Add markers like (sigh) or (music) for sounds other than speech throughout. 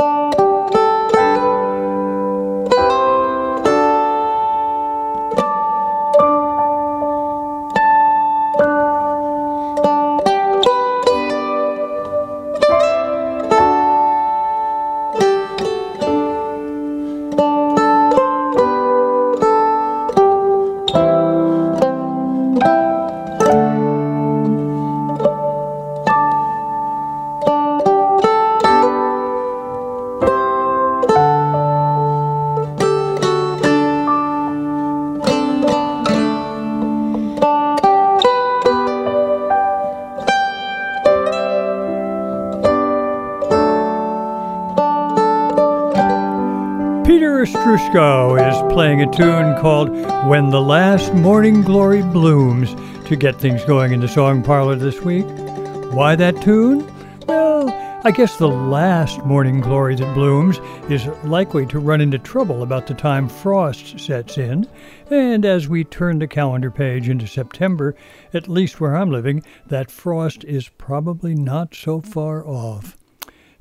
is tune called When the Last Morning Glory Blooms to get things going in the song parlor this week. Why that tune? Well, I guess the last morning glory that blooms is likely to run into trouble about the time frost sets in. And as we turn the calendar page into September, at least where I'm living, that frost is probably not so far off.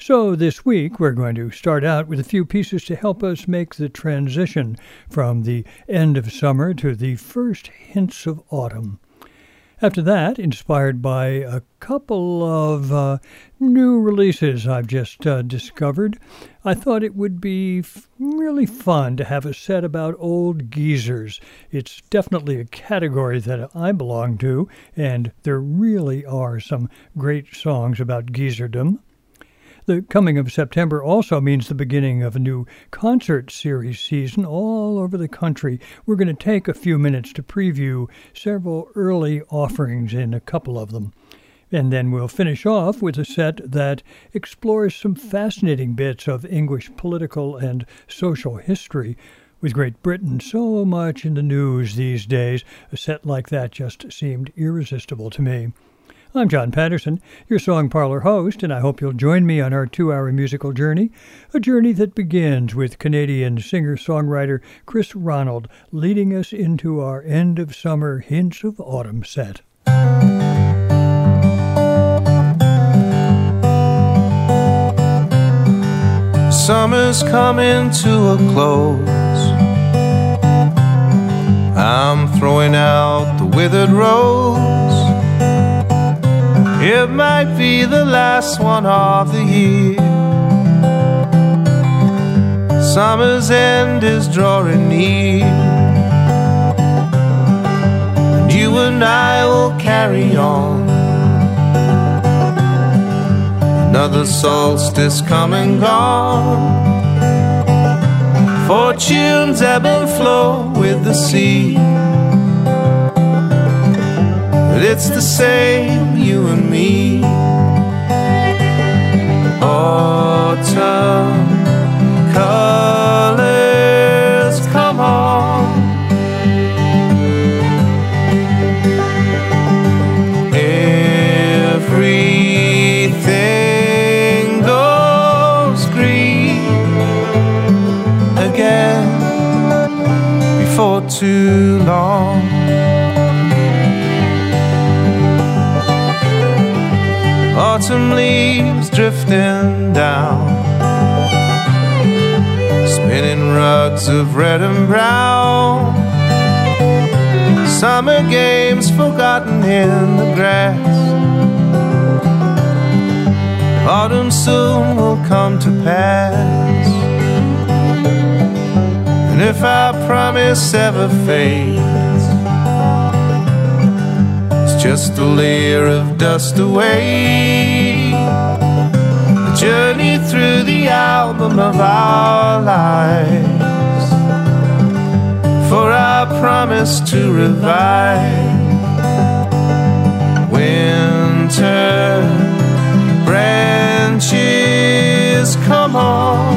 So, this week we're going to start out with a few pieces to help us make the transition from the end of summer to the first hints of autumn. After that, inspired by a couple of uh, new releases I've just uh, discovered, I thought it would be f- really fun to have a set about old geezers. It's definitely a category that I belong to, and there really are some great songs about geezerdom. The coming of September also means the beginning of a new concert series season all over the country. We're going to take a few minutes to preview several early offerings in a couple of them. And then we'll finish off with a set that explores some fascinating bits of English political and social history. With Great Britain so much in the news these days, a set like that just seemed irresistible to me. I'm John Patterson, your Song Parlor host, and I hope you'll join me on our two hour musical journey. A journey that begins with Canadian singer songwriter Chris Ronald leading us into our end of summer Hints of Autumn set. Summer's coming to a close. I'm throwing out the withered rose. It might be the last one of the year. Summer's end is drawing near. And you and I will carry on. Another solstice come and gone. Fortunes ebb and flow with the sea. But it's the same, you and me. Autumn leaves drifting down, spinning rugs of red and brown. Summer games forgotten in the grass. Autumn soon will come to pass. And if our promise ever fades, it's just a layer of dust away. Journey through the album of our lives for our promise to revive. Winter branches come on.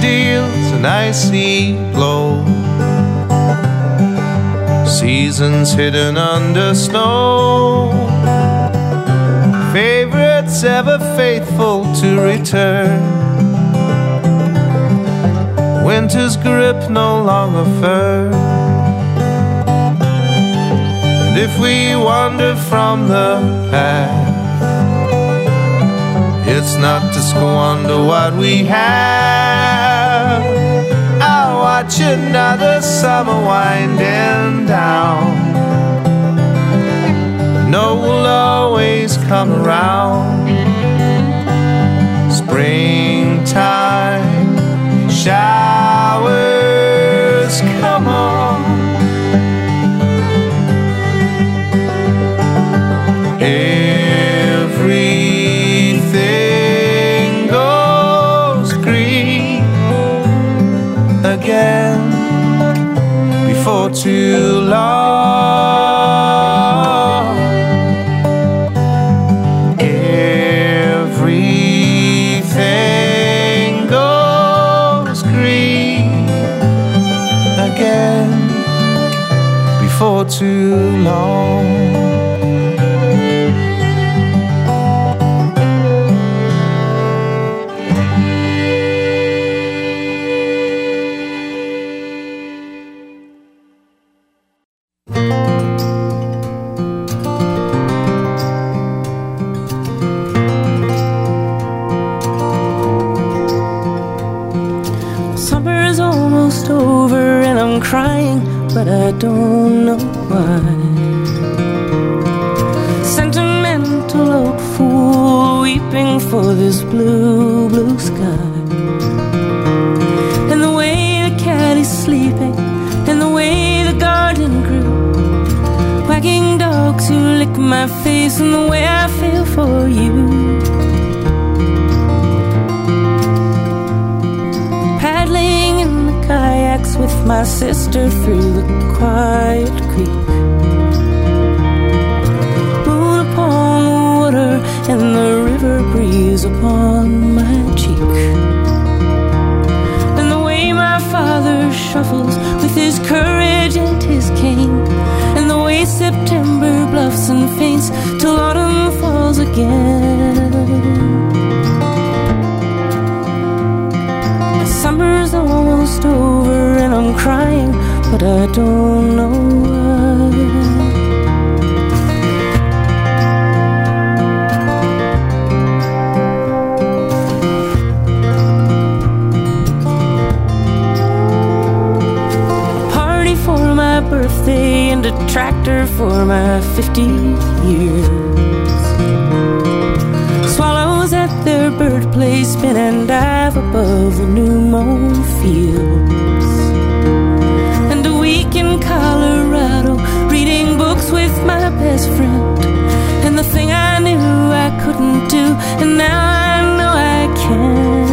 Daffodils and icy glow. Seasons hidden under snow. Favorites ever faithful to return. Winter's grip no longer firm. And if we wander from the path, it's not to squander what we have. Watch another summer winding down. No will always come around. Too long. Everything goes green again before too long. Sister through the quiet creek. Moon upon the water and the river breeze upon my cheek. And the way my father shuffles with his courage and his cane. And the way September bluffs and faints till autumn falls again. But I don't know why. A party for my birthday and a tractor for my 50 years. Swallows at their birthplace spin and dive above the new mown fields. And now I know I can.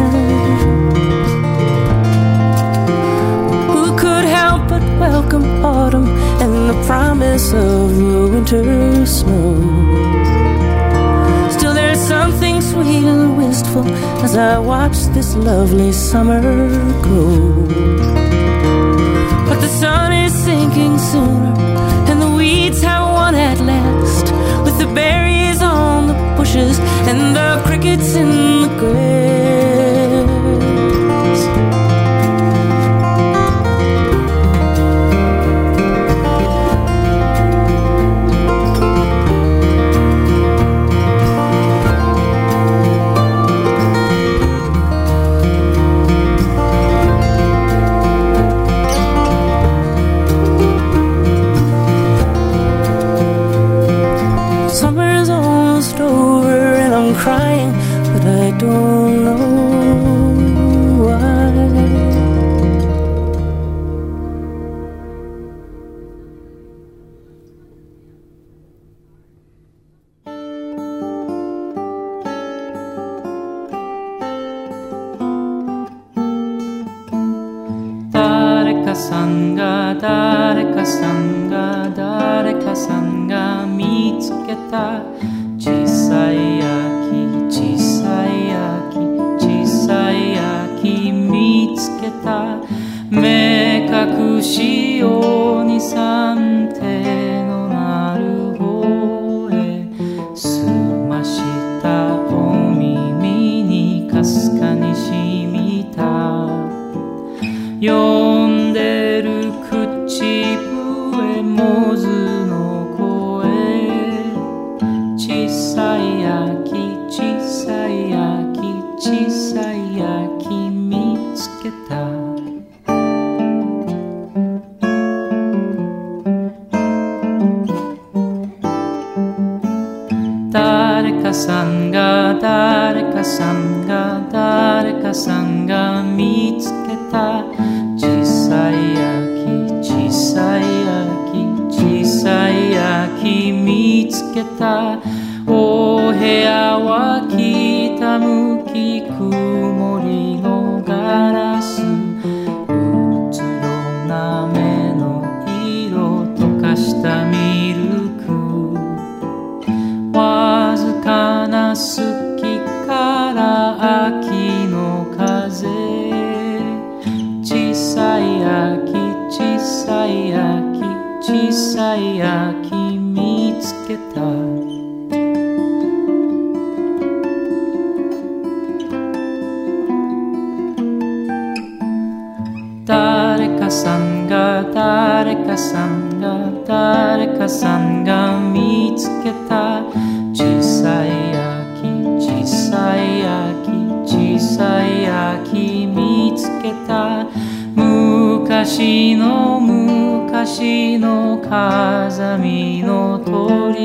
Who could help but welcome autumn and the promise of the winter snow? Still, there's something sweet and wistful as I watch this lovely summer go. But the sun is sinking sooner, and the weeds have won at last. With the the bushes and the crickets in the grass.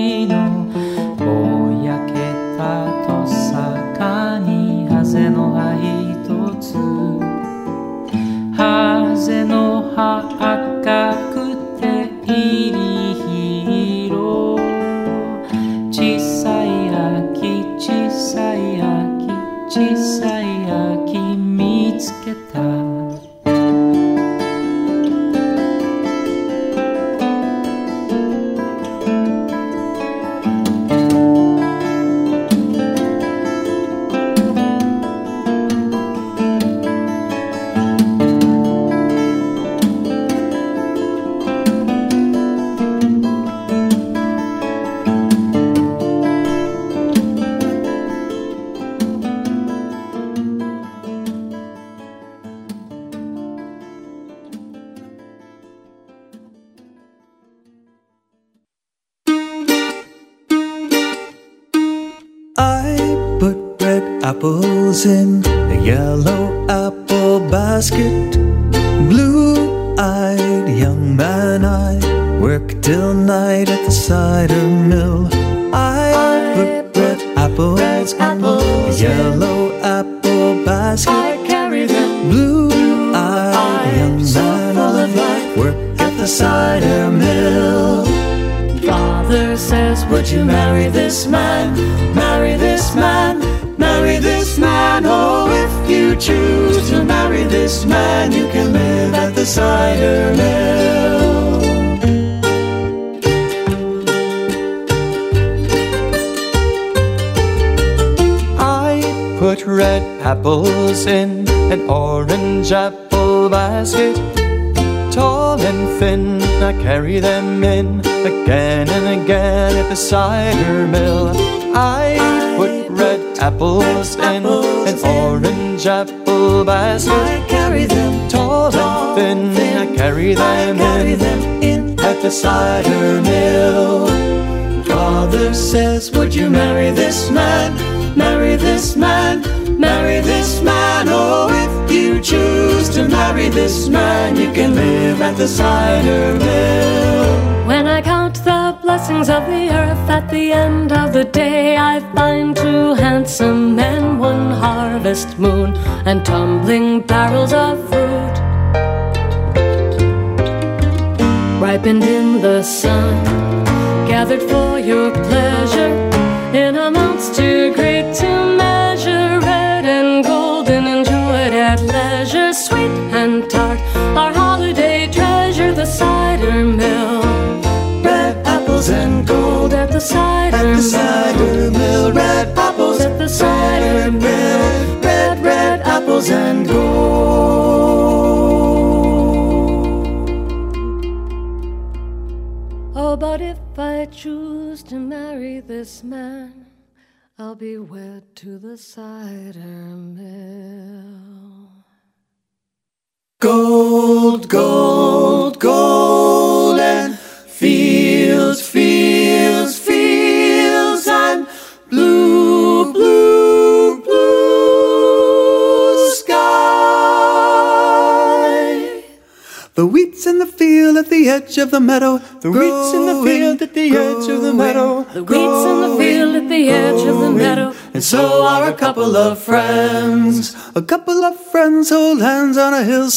你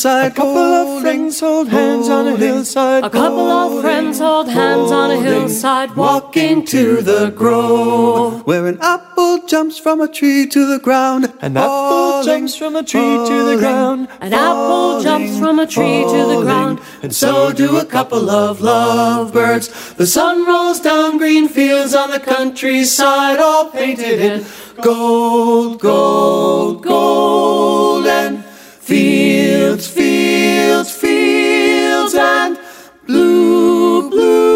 hillside. A couple of friends hold hands on a hillside. A couple of friends hold hands on a hillside, walking to the grove, where an apple jumps from a tree to the ground. An apple jumps from a tree to the ground. An apple jumps from a tree to the ground. And so do a couple of lovebirds. The sun rolls down green fields on the countryside, all painted in gold, gold, gold, and fields, fields, fields, and blue, blue,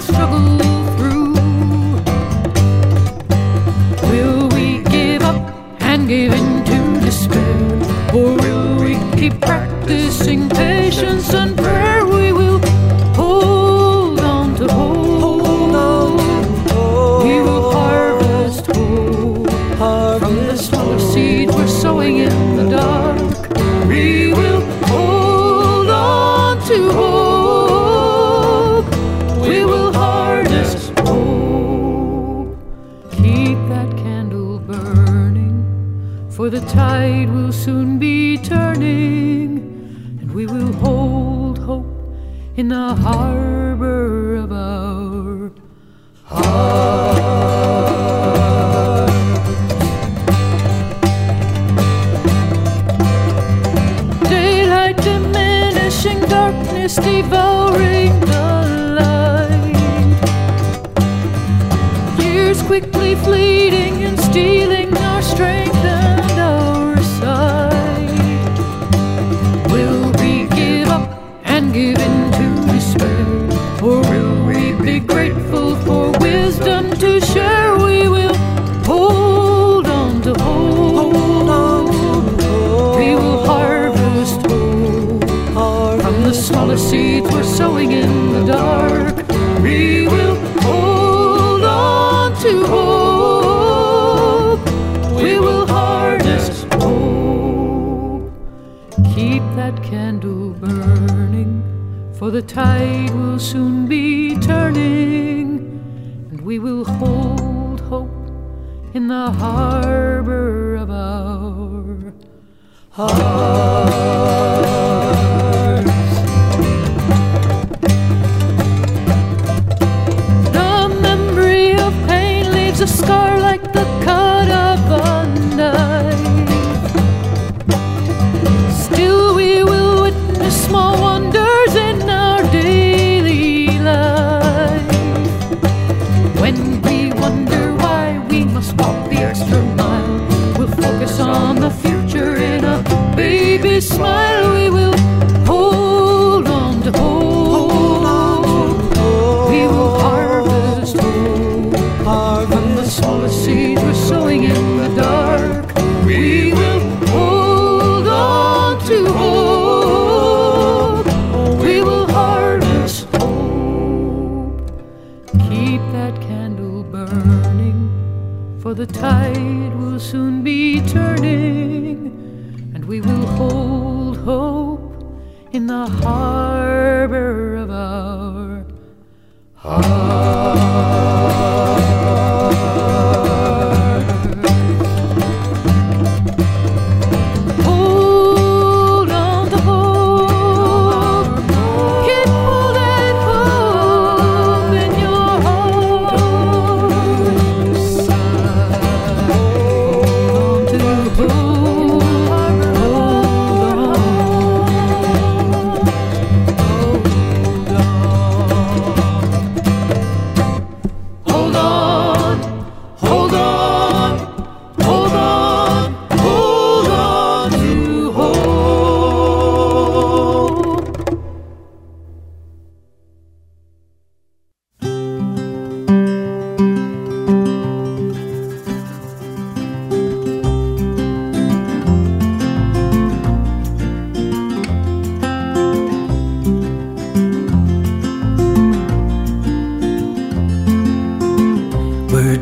struggle. Smile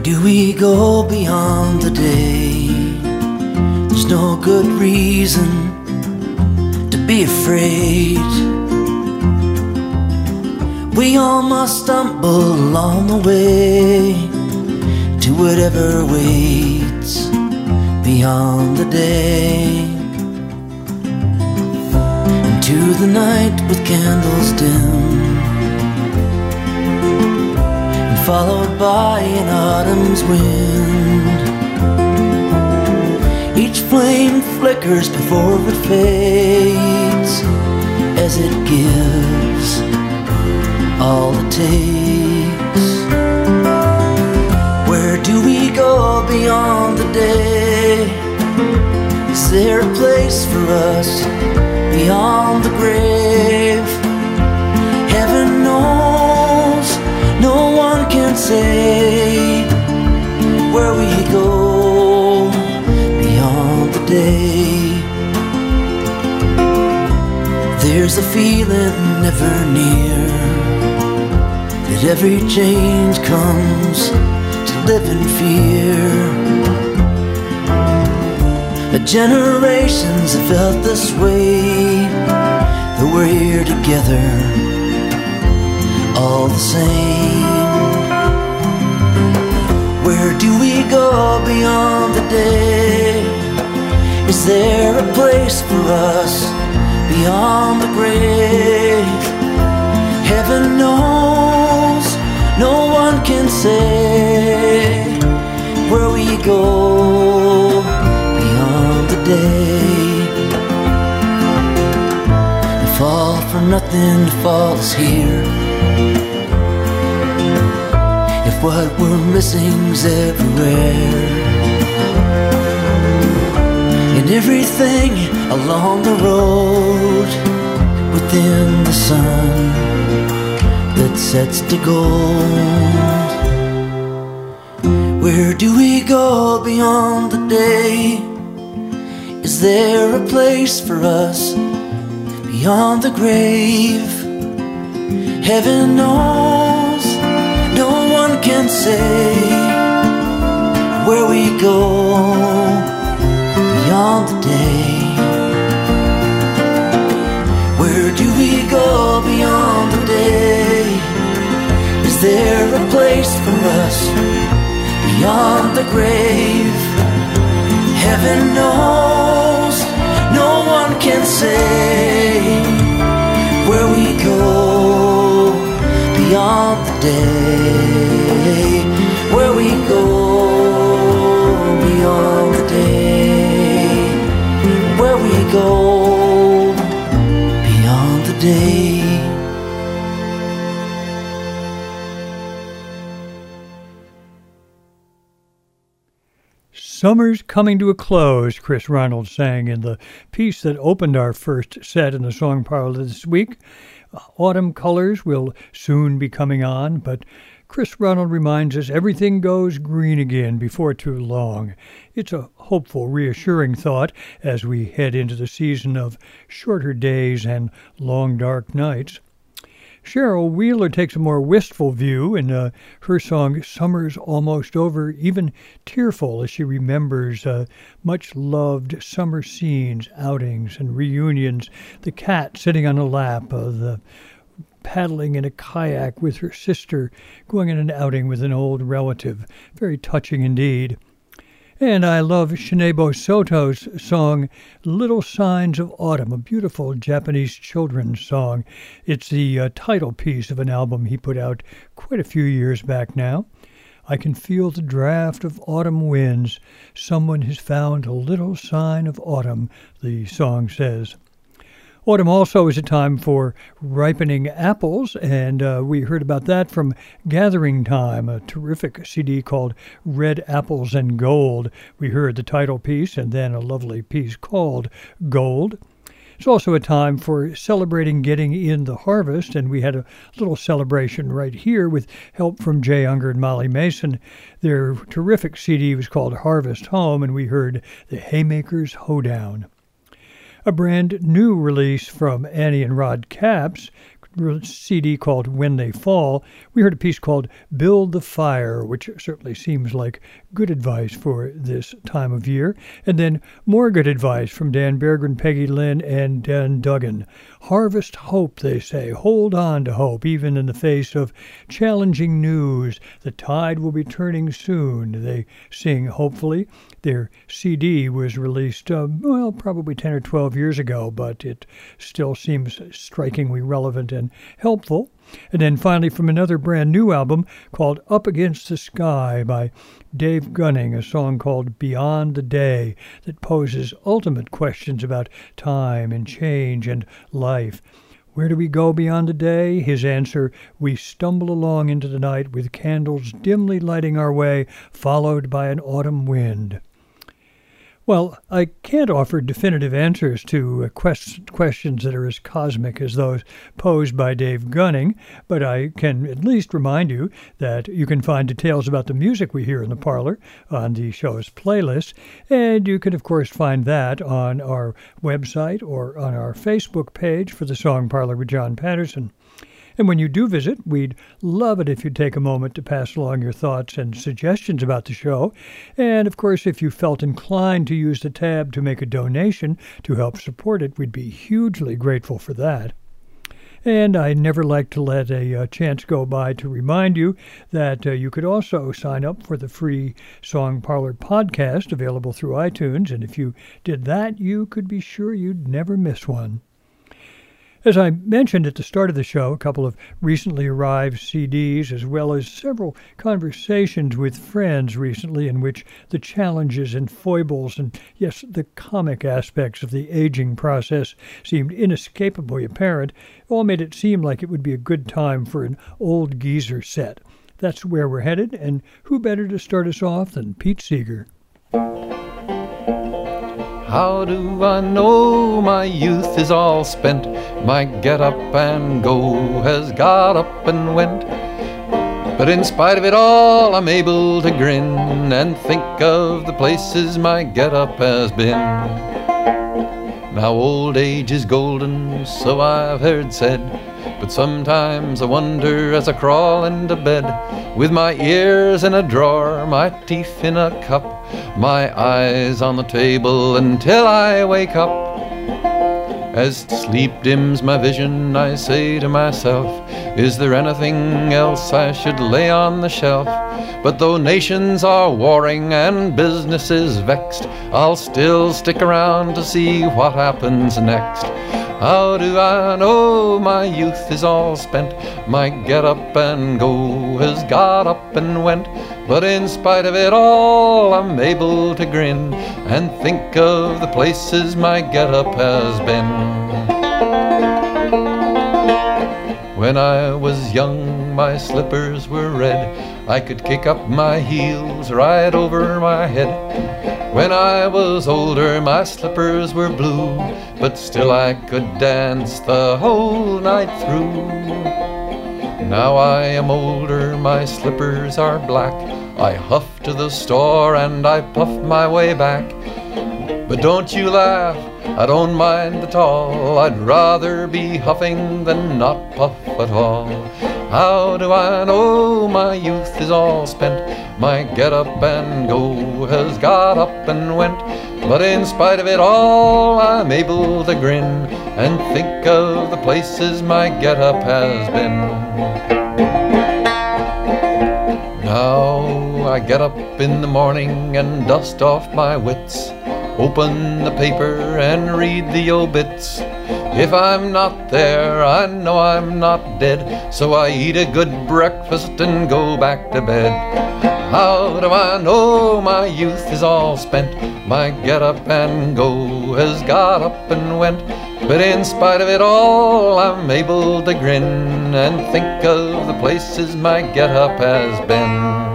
do we go beyond the day? There's no good reason to be afraid. We all must stumble along the way to whatever waits beyond the day. Into the night with candles dim followed by an autumn's wind. Each flame flickers before it fades as it gives all it takes. Where do we go beyond the day? Is there a place for us beyond the grave? say where we go beyond the day. There's a feeling never near that every change comes to live in fear. The generations have felt this way that we're here together all the same. Do we go beyond the day? Is there a place for us beyond the grave? Heaven knows, no one can say where we go beyond the day. The fall for nothing to fall is here what we're missing's everywhere. And everything along the road within the sun that sets to gold. Where do we go beyond the day? Is there a place for us beyond the grave? Heaven knows say where we go beyond the day. Where do we go beyond the day? Is there a place for us beyond the grave? Heaven knows no one can say where we go beyond the day we go beyond the day? Where we go beyond the day? Summer's coming to a close, Chris Ronald sang in the piece that opened our first set in the song parlor this week. Uh, Autumn colors will soon be coming on, but Chris Ronald reminds us everything goes green again before too long. It's a hopeful, reassuring thought as we head into the season of shorter days and long dark nights. Cheryl Wheeler takes a more wistful view in uh, her song Summer's Almost Over, even tearful as she remembers uh, much loved summer scenes, outings, and reunions. The cat sitting on the lap of the paddling in a kayak with her sister, going on an outing with an old relative. Very touching indeed. And I love Shinebo Soto's song Little Signs of Autumn, a beautiful Japanese children's song. It's the uh, title piece of an album he put out quite a few years back now. I can feel the draft of autumn winds. Someone has found a little sign of autumn, the song says. Autumn also is a time for ripening apples, and uh, we heard about that from Gathering Time, a terrific CD called Red Apples and Gold. We heard the title piece and then a lovely piece called Gold. It's also a time for celebrating getting in the harvest, and we had a little celebration right here with help from Jay Ungar and Molly Mason. Their terrific CD was called Harvest Home, and we heard the Haymakers Hoedown a brand new release from Annie and Rod Capps, CD called When They Fall. We heard a piece called Build the Fire, which certainly seems like good advice for this time of year. And then more good advice from Dan Berggren, Peggy Lynn, and Dan Duggan. Harvest hope, they say. Hold on to hope, even in the face of challenging news. The tide will be turning soon, they sing hopefully. Their CD was released, uh, well, probably 10 or 12 years ago, but it still seems strikingly relevant and helpful. And then finally, from another brand new album called Up Against the Sky by Dave Gunning, a song called Beyond the Day that poses ultimate questions about time and change and life. Where do we go beyond the day? His answer We stumble along into the night with candles dimly lighting our way, followed by an autumn wind. Well, I can't offer definitive answers to uh, quest- questions that are as cosmic as those posed by Dave Gunning, but I can at least remind you that you can find details about the music we hear in the parlor on the show's playlist, and you can, of course, find that on our website or on our Facebook page for the Song Parlor with John Patterson. And when you do visit, we'd love it if you'd take a moment to pass along your thoughts and suggestions about the show. And of course, if you felt inclined to use the tab to make a donation to help support it, we'd be hugely grateful for that. And I never like to let a uh, chance go by to remind you that uh, you could also sign up for the free Song Parlor podcast available through iTunes. And if you did that, you could be sure you'd never miss one. As I mentioned at the start of the show, a couple of recently arrived CDs, as well as several conversations with friends recently, in which the challenges and foibles and, yes, the comic aspects of the aging process seemed inescapably apparent, all made it seem like it would be a good time for an old geezer set. That's where we're headed, and who better to start us off than Pete Seeger? How do I know my youth is all spent? My get up and go has got up and went. But in spite of it all, I'm able to grin and think of the places my get up has been. Now old age is golden, so I've heard said. But sometimes I wonder as I crawl into bed with my ears in a drawer, my teeth in a cup, my eyes on the table until I wake up. As sleep dims my vision, I say to myself, Is there anything else I should lay on the shelf? But though nations are warring and business is vexed, I'll still stick around to see what happens next. How do I know my youth is all spent? My get up and go has got up and went. But in spite of it all, I'm able to grin and think of the places my get up has been. When I was young, my slippers were red. I could kick up my heels right over my head. When I was older, my slippers were blue, but still I could dance the whole night through. Now I am older, my slippers are black. I huff to the store and I puff my way back. But don't you laugh, I don't mind at all. I'd rather be huffing than not puff at all. How do I know my youth is all spent? My get up and go has got up and went. But in spite of it all, I'm able to grin and think of the places my get up has been. Now I get up in the morning and dust off my wits. Open the paper and read the obits. If I'm not there, I know I'm not dead. So I eat a good breakfast and go back to bed. How do I know my youth is all spent? My get up and go has got up and went. But in spite of it all, I'm able to grin and think of the places my get up has been.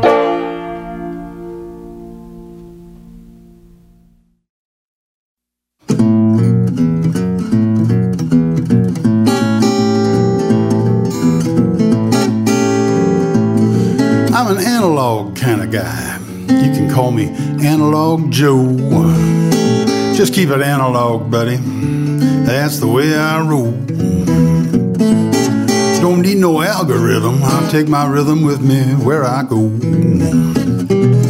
Call me Analog Joe. Just keep it analog, buddy. That's the way I roll. Don't need no algorithm. I'll take my rhythm with me where I go.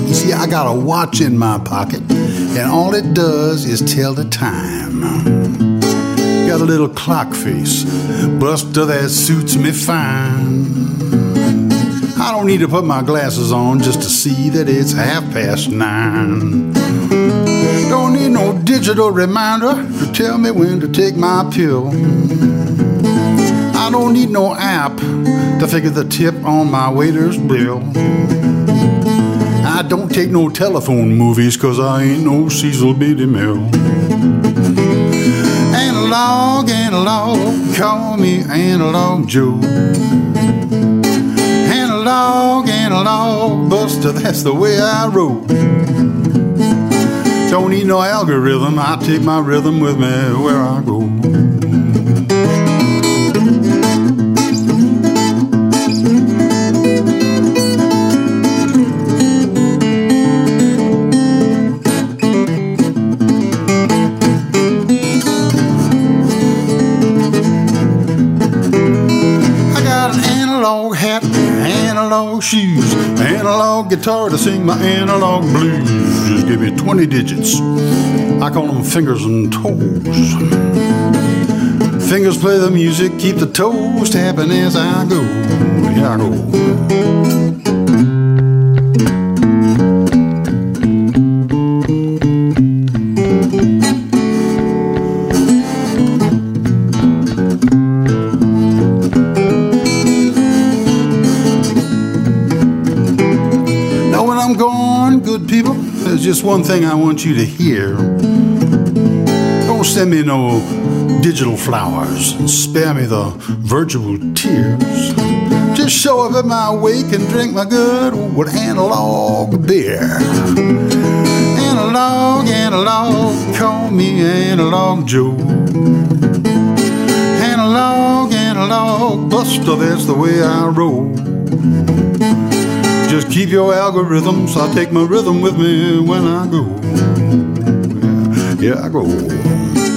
You see, I got a watch in my pocket, and all it does is tell the time. Got a little clock face, buster that suits me fine. I don't need to put my glasses on just to see that it's half past nine. Don't need no digital reminder to tell me when to take my pill. I don't need no app to figure the tip on my waiter's bill. I don't take no telephone movies cause I ain't no Cecil B. DeMille. Analog, analog, call me Analog Joe analog, analog, buster, that's the way I roll. Don't need no algorithm, I take my rhythm with me where I go. Shoes, analog guitar to sing my analog blues. Just give me 20 digits. I call them fingers and toes. Fingers play the music, keep the toes tapping as I go. Yeah, I go. Just one thing I want you to hear. Don't send me no digital flowers and spare me the virtual tears. Just show up at my wake and drink my good old analog beer. Analog, analog, call me Analog Joe. Analog, analog, Buster, that's the way I roll. Just keep your algorithms. I take my rhythm with me when I go. Yeah, yeah I go.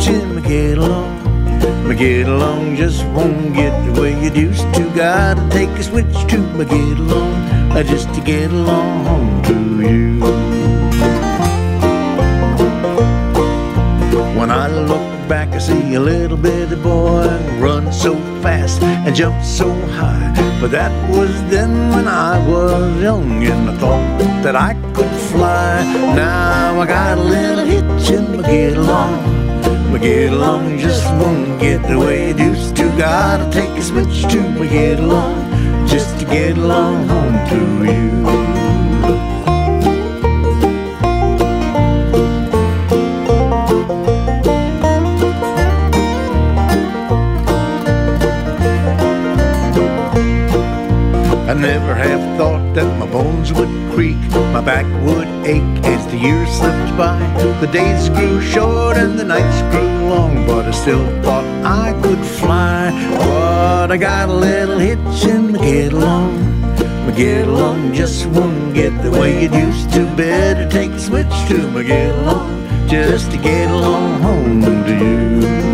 Hitch get along. Get along just won't get the way it used to. Gotta take a switch to get along, uh, just to get along to you. When I look back, I see a little bitty boy run so fast and jump so high. But that was then when I was young and I thought that I could fly. Now I got a little hitch in my get along. My get along just won't get the way it used to. Gotta take a switch to get along just to get along home to you. Bones would creak, my back would ache as the years slipped by. The days grew short and the nights grew long, but I still thought I could fly. But I got a little hitch in my get along. My get along just won't get the way it used to. Better take a switch to my get along just to get along home to you.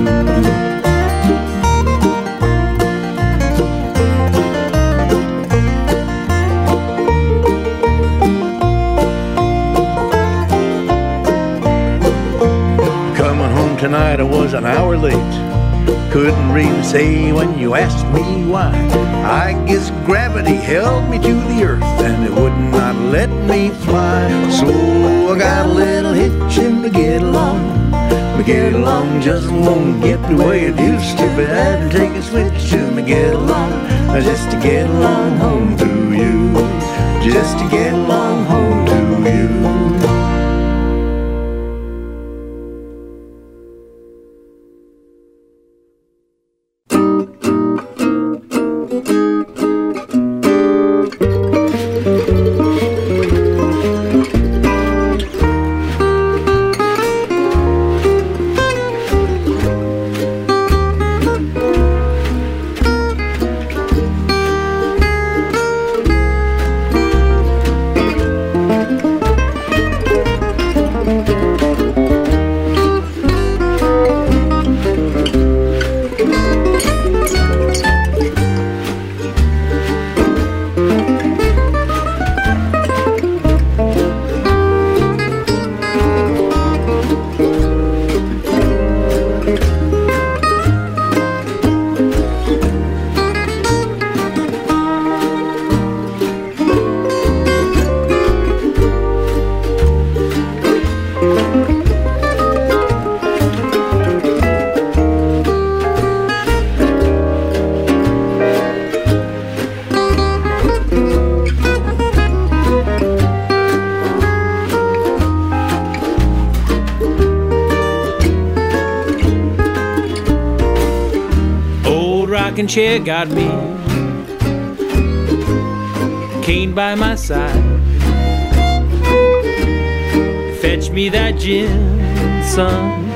Couldn't really say when you asked me why. I guess gravity held me to the earth and it would not let me fly. So I got a little hitch in the get along. My get along just won't get the way it used to. But I had to take a switch to my get along just to get along home to you. Just to get along home got me cane by my side. Fetch me that gin, son,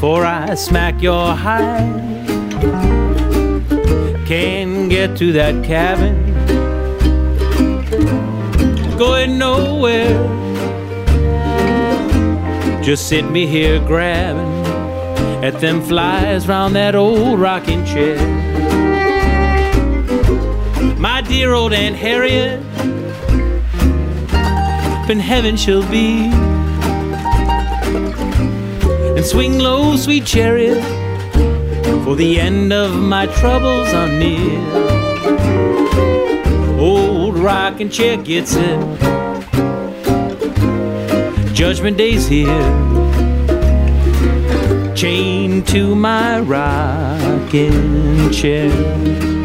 for I smack your hide. Can't get to that cabin, going nowhere. Just sit me here grabbing at them flies round that old rocking chair. Dear old Aunt Harriet, up in heaven she'll be. And swing low, sweet chariot, for the end of my troubles are near. Old rocking chair gets it. Judgment day's here chained to my rocking chair.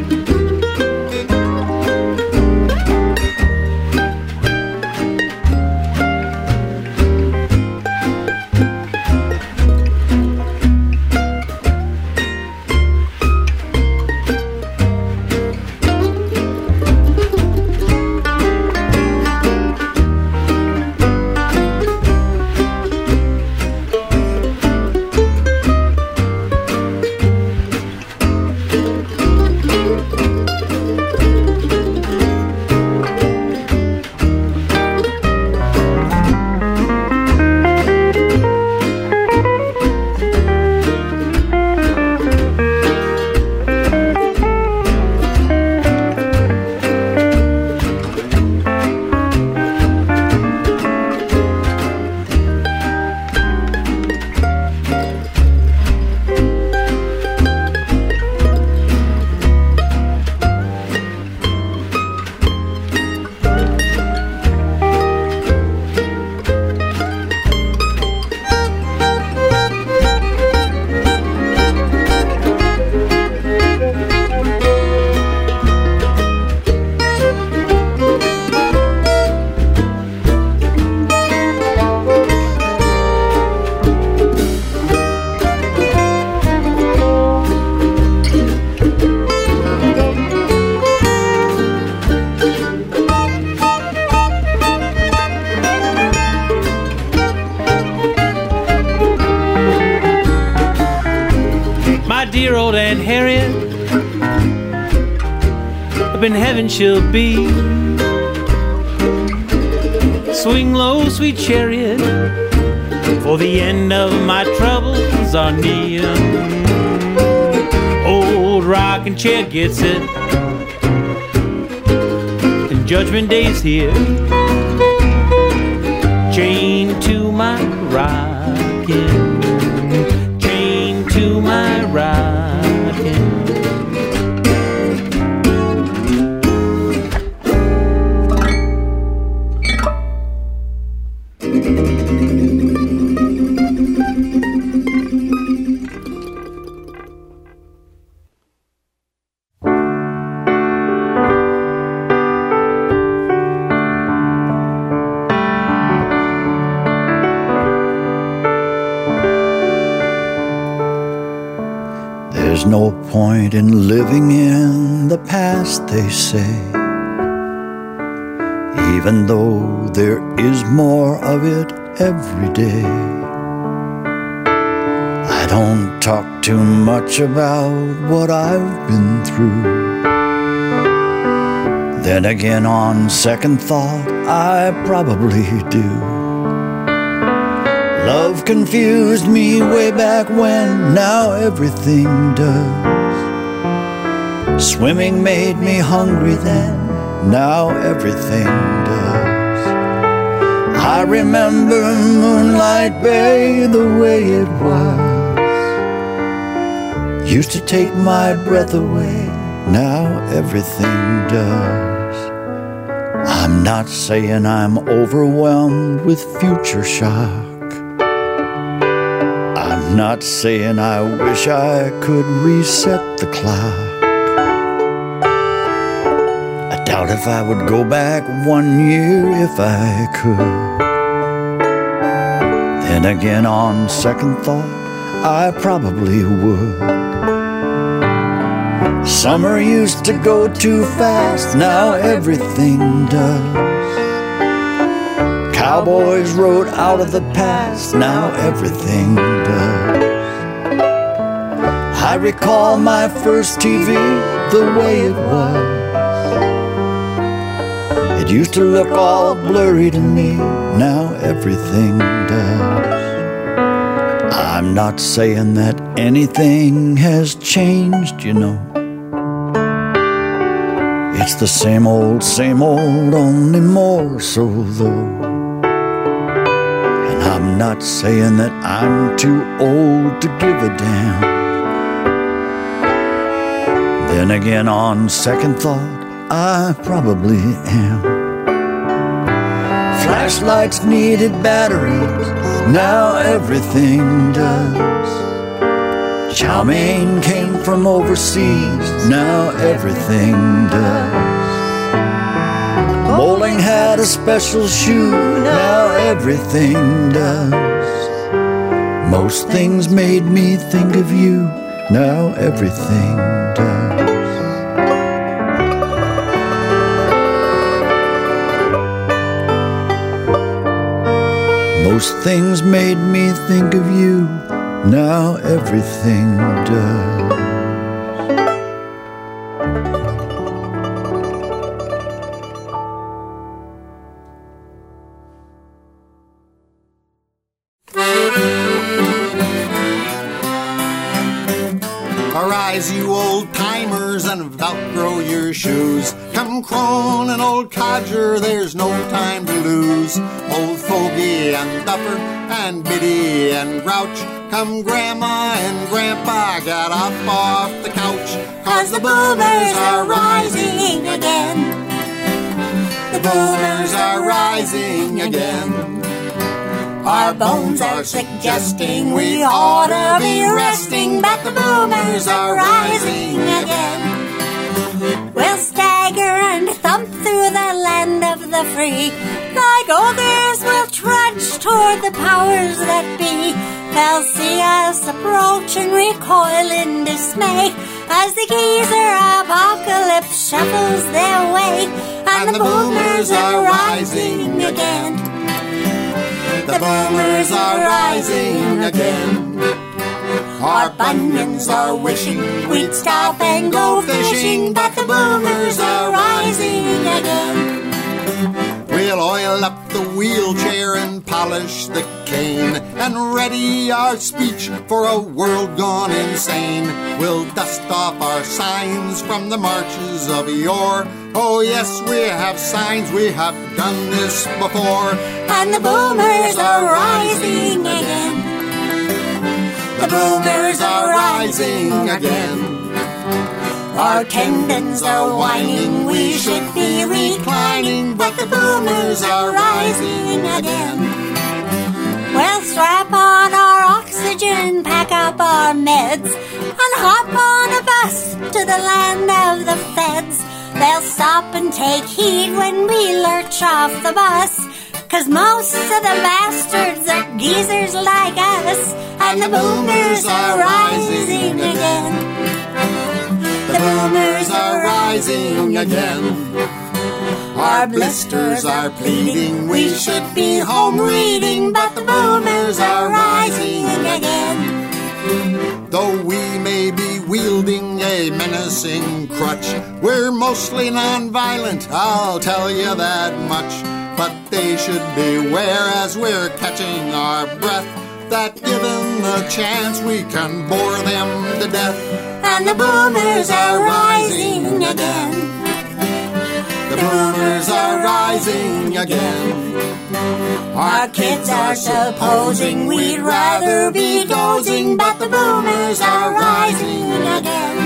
She'll be. Swing low, sweet chariot, for the end of my troubles are near. Old rocking chair gets it, and judgment day's here. Second thought, I probably do. Love confused me way back when, now everything does. Swimming made me hungry then, now everything does. I remember Moonlight Bay the way it was. Used to take my breath away, now everything does. Not saying I'm overwhelmed with future shock. I'm not saying I wish I could reset the clock. I doubt if I would go back one year if I could. Then again, on second thought, I probably would. Summer used to go too fast, now everything does. Cowboys rode out of the past, now everything does. I recall my first TV the way it was. It used to look all blurry to me, now everything does. I'm not saying that anything has changed, you know. It's the same old, same old, only more so though. And I'm not saying that I'm too old to give a damn. Then again, on second thought, I probably am. Flashlights needed batteries, now everything does. Chow mein came from overseas, now everything does. Bowling had a special shoe, now everything does. Most things made me think of you, now everything does. Most things made me think of you, now everything does. Come grandma and grandpa, got up off the couch. Cause the boomers are rising again. The boomers are rising again. Our bones are suggesting we ought to be resting, but the boomers are rising again. We'll stagger and thump through the land of the free. Like others, we'll trudge toward the powers that be. They'll see us approach and recoil in dismay as the geezer apocalypse shuffles their way, and, the boomers are rising again. The boomers are rising again. Our bunions are wishing we'd stop and go fishing, but the boomers are rising again. We'll oil up the wheelchair and polish the cane and ready our speech for a world gone insane. We'll dust off our signs from the marches of yore. Oh, yes, we have signs, we have done this before. And the boomers are rising again. The boomers are rising again. Our tendons are whining, we should be reclining, but the boomers are rising again. Strap on our oxygen, pack up our meds, and hop on a bus to the land of the feds. They'll stop and take heed when we lurch off the bus. Cause most of the bastards are geezers like us, and the boomers are rising again. The boomers are rising again. Our blisters are bleeding. we should be home reading, but the boomers are rising again. Though we may be wielding a menacing crutch, we're mostly non-violent, I'll tell you that much. But they should beware as we're catching our breath, that given the chance we can bore them to death. And the boomers are rising again. The boomers are rising again. Our kids are supposing we'd rather be dozing, but the boomers are rising again.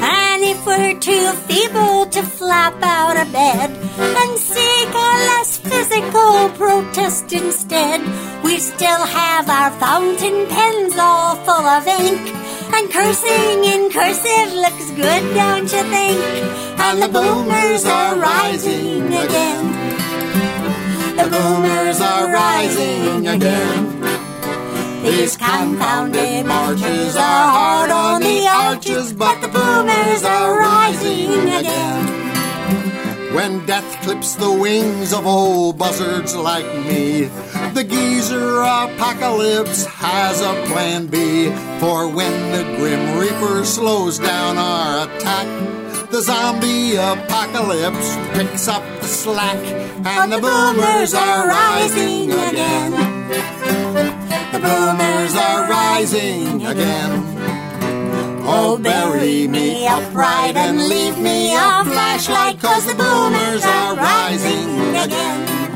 And if we're too feeble to flap out of bed and seek a less physical protest instead, we still have our fountain pens all full of ink. And cursing in cursive looks good, don't you think? And the boomers are rising again. The boomers are rising again. These confounded marches are hard on the arches, but the boomers boomers are rising again. When death clips the wings of old buzzards like me, the geezer apocalypse has a plan B. For when the grim reaper slows down our attack, the zombie apocalypse picks up the slack, and the boomers are rising again. The boomers are rising again. Oh, bury me upright and leave me a flashlight, cause the boomers are rising again.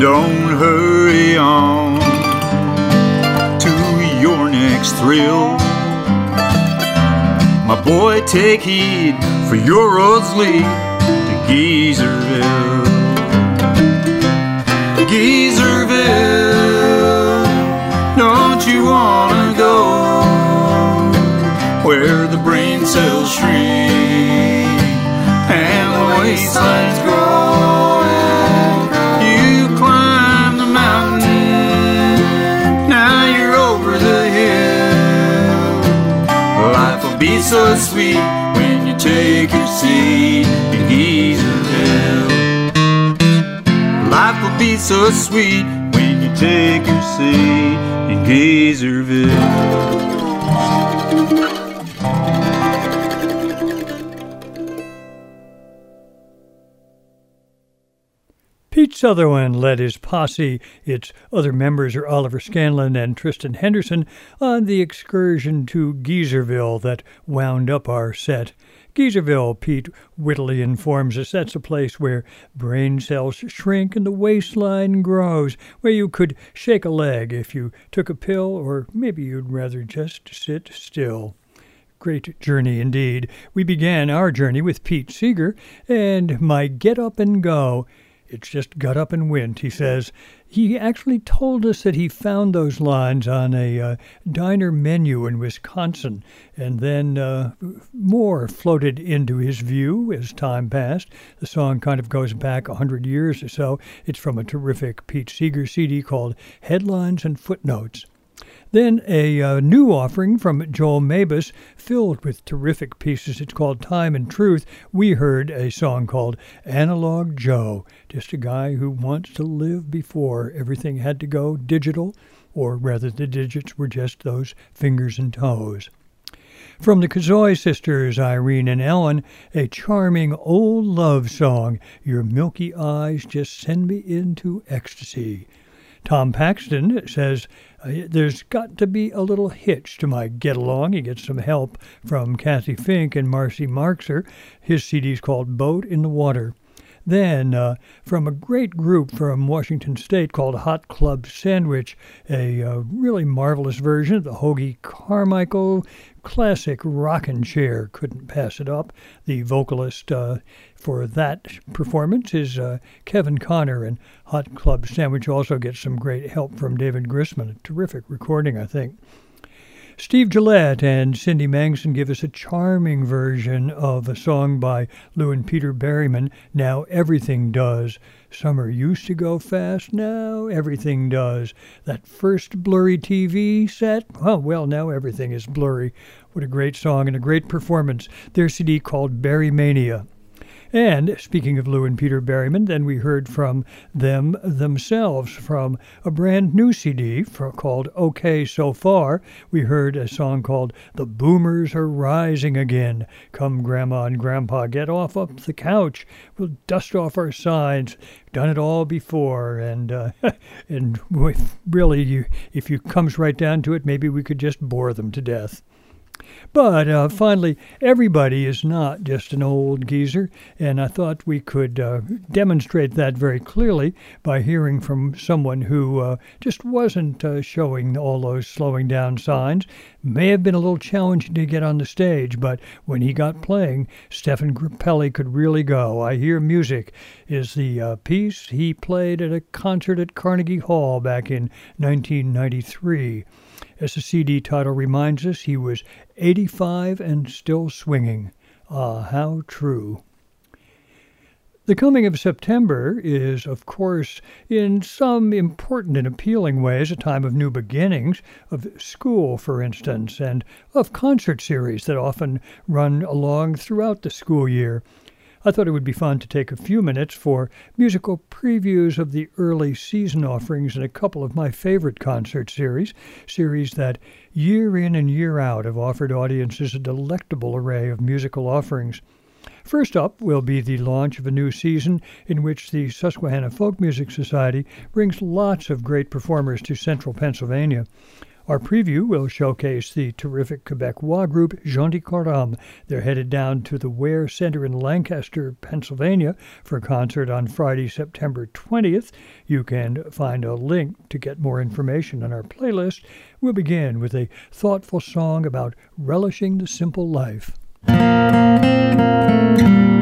Don't hurry on to your next thrill. My boy, take heed, for your roads lead to Geezerville. Geezerville, don't you wanna go where the brain cells shrink and the waistlines grow? So sweet when you take your seat in Geezerville. Life will be so sweet when you take your seat in Geezerville. Sutherland led his posse, its other members are Oliver Scanlon and Tristan Henderson, on the excursion to Geezerville that wound up our set. Geezerville, Pete wittily informs us, that's a place where brain cells shrink and the waistline grows, where you could shake a leg if you took a pill, or maybe you'd rather just sit still. Great journey indeed. We began our journey with Pete Seeger and My Get Up and Go. It's just got up and went, he says. He actually told us that he found those lines on a uh, diner menu in Wisconsin, and then uh, more floated into his view as time passed. The song kind of goes back a hundred years or so. It's from a terrific Pete Seeger CD called Headlines and Footnotes. Then a uh, new offering from Joel Mabus, filled with terrific pieces. It's called Time and Truth. We heard a song called Analog Joe, just a guy who wants to live before everything had to go digital, or rather, the digits were just those fingers and toes. From the Kossoy sisters, Irene and Ellen, a charming old love song, Your Milky Eyes Just Send Me Into Ecstasy. Tom Paxton says, uh, There's got to be a little hitch to my get along. He gets some help from Cathy Fink and Marcy Marxer. His CD's called Boat in the Water. Then, uh, from a great group from Washington State called Hot Club Sandwich, a uh, really marvelous version of the Hoagy Carmichael classic rockin' chair. Couldn't pass it up. The vocalist uh, for that performance is uh, Kevin Connor, and Hot Club Sandwich also gets some great help from David Grisman. A terrific recording, I think. Steve Gillette and Cindy Mangsen give us a charming version of a song by Lou and Peter Berryman, Now Everything Does. Summer used to go fast, now everything does. That first blurry TV set, oh, well, now everything is blurry. What a great song and a great performance. Their CD called Berry Mania. And speaking of Lou and Peter Berryman, then we heard from them themselves from a brand new CD for, called OK So Far. We heard a song called The Boomers Are Rising Again. Come, Grandma and Grandpa, get off up the couch. We'll dust off our sides. Done it all before, and uh, (laughs) and really, you, if you comes right down to it, maybe we could just bore them to death. But uh, finally, everybody is not just an old geezer, and I thought we could uh, demonstrate that very clearly by hearing from someone who uh, just wasn't uh, showing all those slowing down signs. May have been a little challenging to get on the stage, but when he got playing, Stéphane Grappelli could really go. I Hear Music is the uh, piece he played at a concert at Carnegie Hall back in 1993. As the CD title reminds us, he was 85 and still swinging. Ah, how true. The coming of September is, of course, in some important and appealing ways, a time of new beginnings, of school, for instance, and of concert series that often run along throughout the school year. I thought it would be fun to take a few minutes for musical previews of the early season offerings in a couple of my favorite concert series, series that year in and year out have offered audiences a delectable array of musical offerings. First up will be the launch of a new season in which the Susquehanna Folk Music Society brings lots of great performers to central Pennsylvania. Our preview will showcase the terrific Quebecois group Genticorum. They're headed down to the Ware Center in Lancaster, Pennsylvania for a concert on Friday, September 20th. You can find a link to get more information on our playlist. We'll begin with a thoughtful song about relishing the simple life. Chagrine, je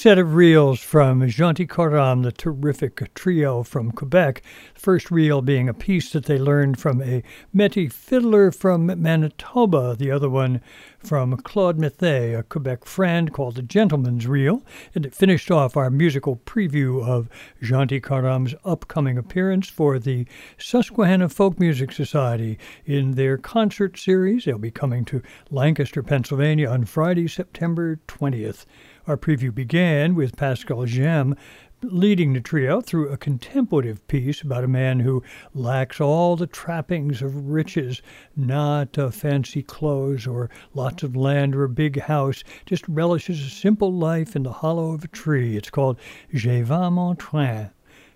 set of reels from Genticorum, the terrific trio from Quebec. First reel being a piece that they learned from a Métis fiddler from Manitoba, the other one from Claude Méthé, a Quebec friend, called the Gentleman's Reel. And it finished off our musical preview of Genticorum's upcoming appearance for the Susquehanna Folk Music Society in their concert series. They'll be coming to Lancaster, Pennsylvania on Friday, September 20th. Our preview began with Pascal Gemme leading the trio through a contemplative piece about a man who lacks all the trappings of riches, not uh, fancy clothes or lots of land or a big house, just relishes a simple life in the hollow of a tree. It's called Je vais mon train.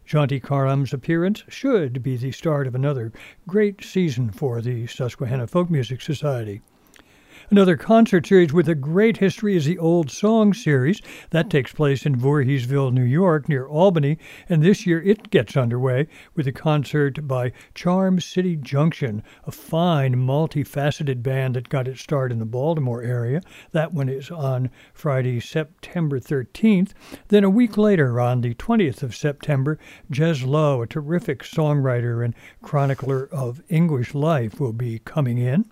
Genticorum's appearance should be the start of another great season for the Susquehanna Folk Music Society. Another concert series with a great history is the Old Song series. That takes place in Voorheesville, New York, near Albany, and this year it gets underway with a concert by Charm City Junction, a fine, multifaceted band that got its start in the Baltimore area. That one is on Friday, September 13th. Then a week later, on the 20th of September, Jez Lowe, a terrific songwriter and chronicler of English life, will be coming in.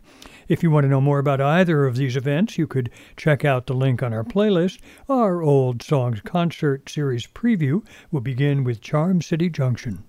If you want to know more about either of these events, you could check out the link on our playlist. Our Old Songs Concert Series preview will begin with Charm City Junction.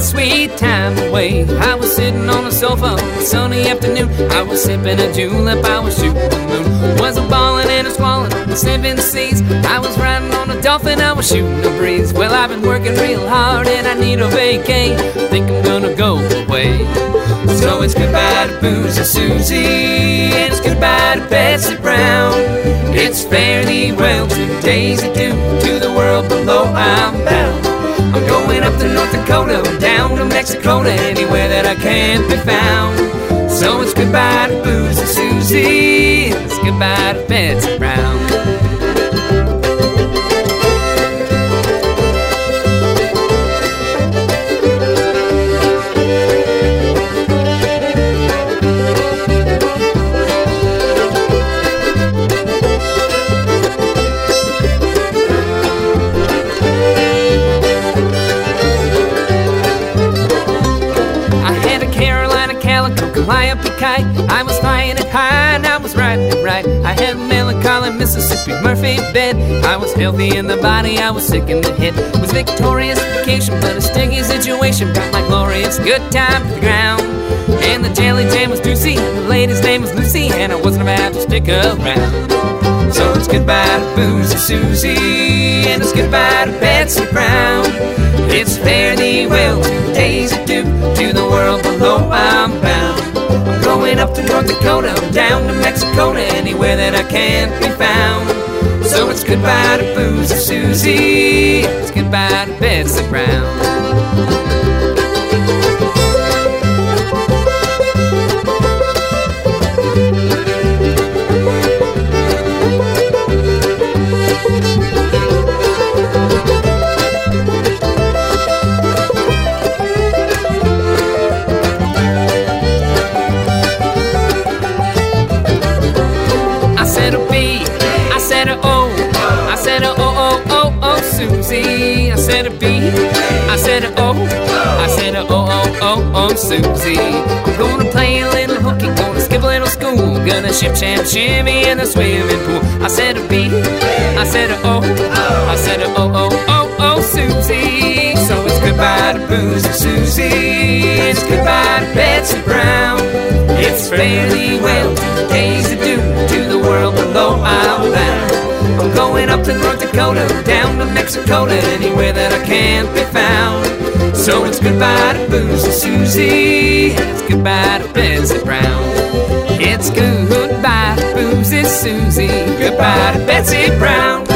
Sweet time away. I was sitting on the sofa on a sunny afternoon. I was sipping a julep, I was shooting the moon. Was a ballin' and a squallin', the seven seas. I was riding on a dolphin, I was shooting the breeze. Well, I've been working real hard and I need a vacay. Think I'm gonna go away. So it's goodbye to Boozy Susie, and it's goodbye to Betsy Brown. It's fairly well to Daisy Doo, to the world below I'm bound. I'm going up to North Dakota, down to Mexico, to anywhere that I can't be found. So it's goodbye to Boozy Susie, it's goodbye to Betsy Brown. Kite. I was flying it high and I was riding it right. I had a melancholy Mississippi Murphy bed. I was healthy in the body, I was sick in the head. Was victorious vacation, but a sticky situation brought my glorious good time to the ground. And the jelly jam was juicy, and the lady's name was Lucy, and I wasn't about to stick around. So it's goodbye to Boozy Susie, and it's goodbye to Betsy Brown. It's fare thee well to Daisy Duke, to the world below I'm bound. I'm going up to North Dakota, down to Mexico, to anywhere that I can't be found. So it's goodbye to Boozy Susie, it's goodbye to Betsy Brown. Said a B. I said a O. I said a O O O O Susie. I'm gonna play a little hooky, gonna skip a little school, gonna ship sham shimmy in the swimming pool. I said a B. I said a O. I said a O O O O Susie. So it's goodbye to Boozy Susie. It's goodbye to Betsy Brown. It's fairly well to Daisy Doo to the world below. Going up to North Dakota, down to Mexico, to anywhere that I can't be found. So it's goodbye to Boozy Susie, it's goodbye to Betsy Brown. It's goodbye to Boozy Susie, goodbye to Betsy Brown.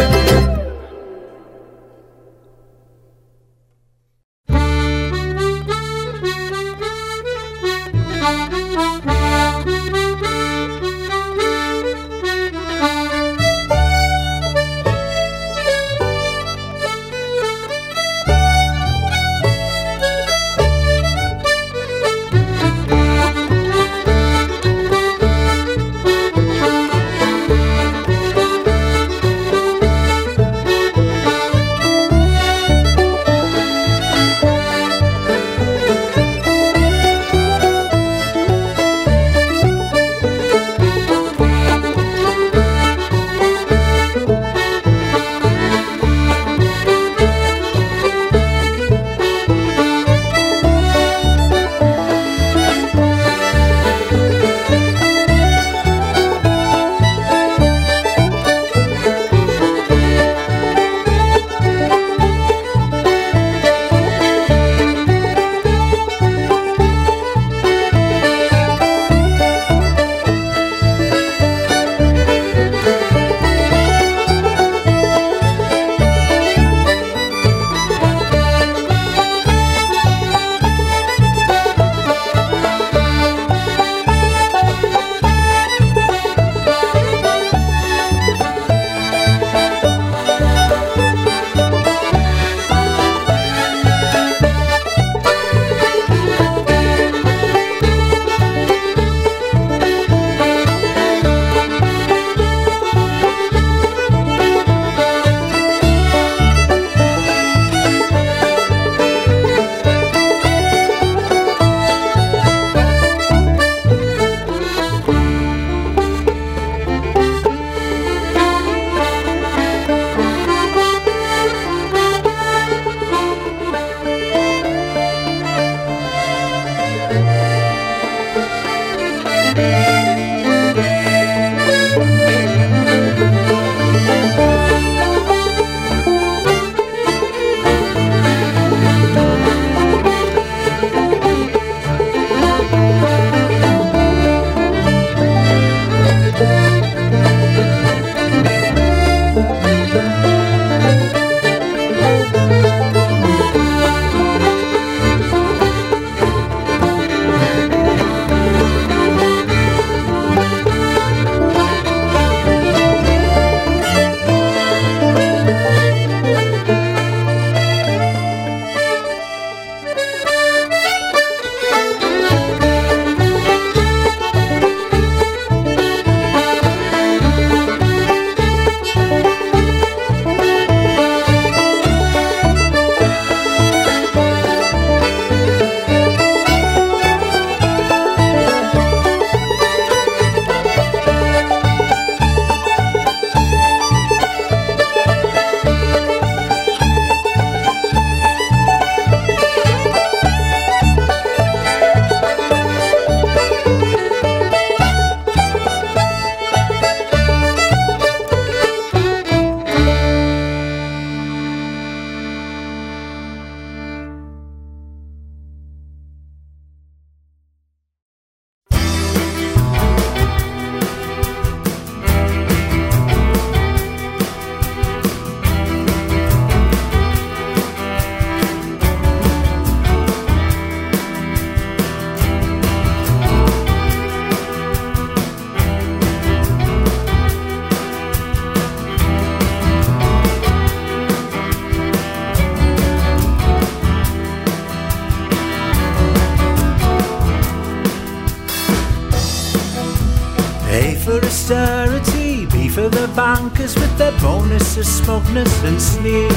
Bonuses, smugness and sneer.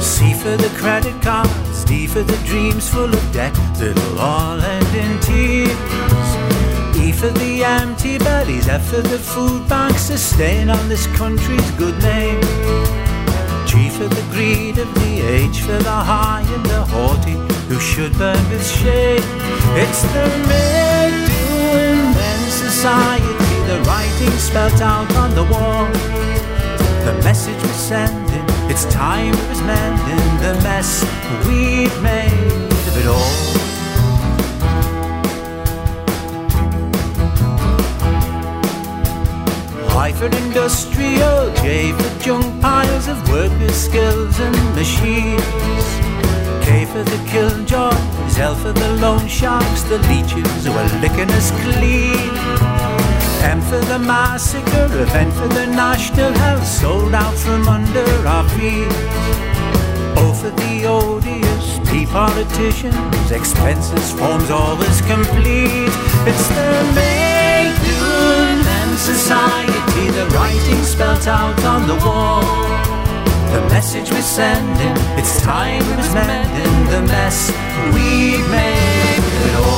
C for the credit cards, D for the dreams full of debt that'll all end in tears. E for the empty bellies, F for the food banks sustain on this country's good name. G for the greed of the age, for the high and the haughty who should burn with shame. It's the make doing men society, the writing spelt out on the wall. The message we're sending, it's time it was mending the mess we've made of it all. I for industrial, J for junk piles of workers' skills and machines. K for the killjoys, L for the loan sharks, the leeches who are licking us clean. M for the massacre, N for the national health, sold out from under our feet. O for the odious P politicians, expenses forms always complete. It's the do men society, the writing spelt out on the wall. The message we're sending, it's time it was mending the mess we've made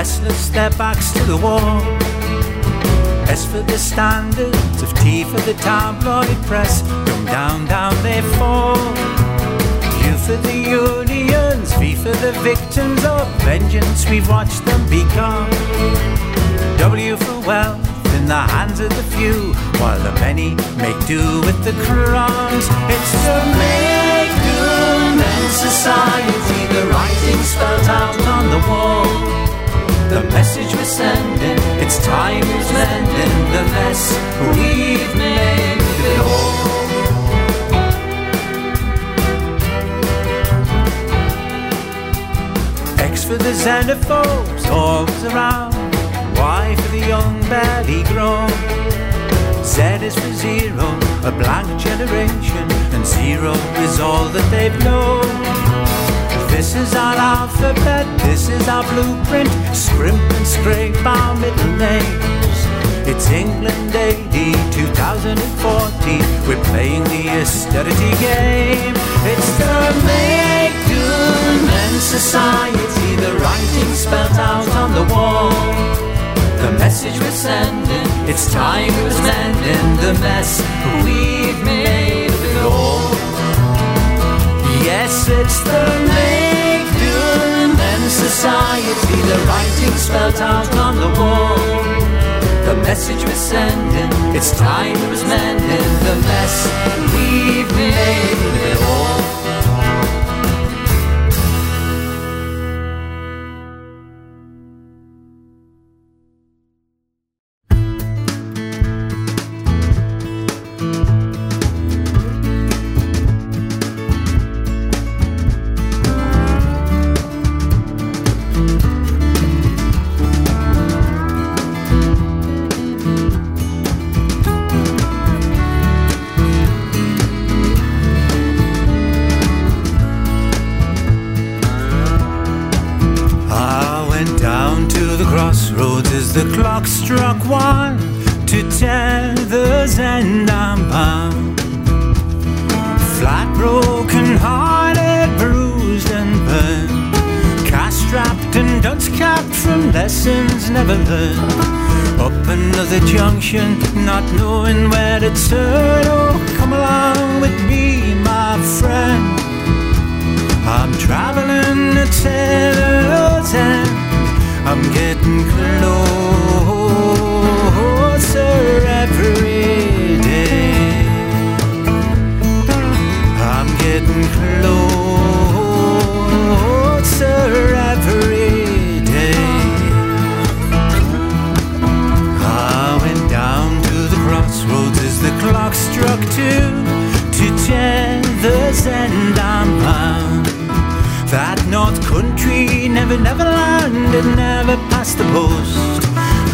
restless step backs to the wall. S for the standards of T for the tabloid press. Come down, down they fall. U for the unions, V for the victims of vengeance. We've watched them become. W for wealth in the hands of the few, while the many make do with the crumbs. It's the make do men society, the writing spelled out on the wall. The message we're sending, it's time is mending the mess we've made it all. X for the xenophobes, always around. Y for the young barely grown. Z is for zero, a blank generation, and zero is all that they've known. This is our alphabet, this is our blueprint. Scrimp and scrape our middle names. It's England AD 2014. We're playing the austerity game. It's the make do men society, the writing spelled out on the wall. The message we're sending, it's time it was mending the mess we've made of it all. Yes, it's the men society, the writing spelled out on the wall. The message we're sending, it's time it was mending the mess we've made learned never, never landed, never passed the post.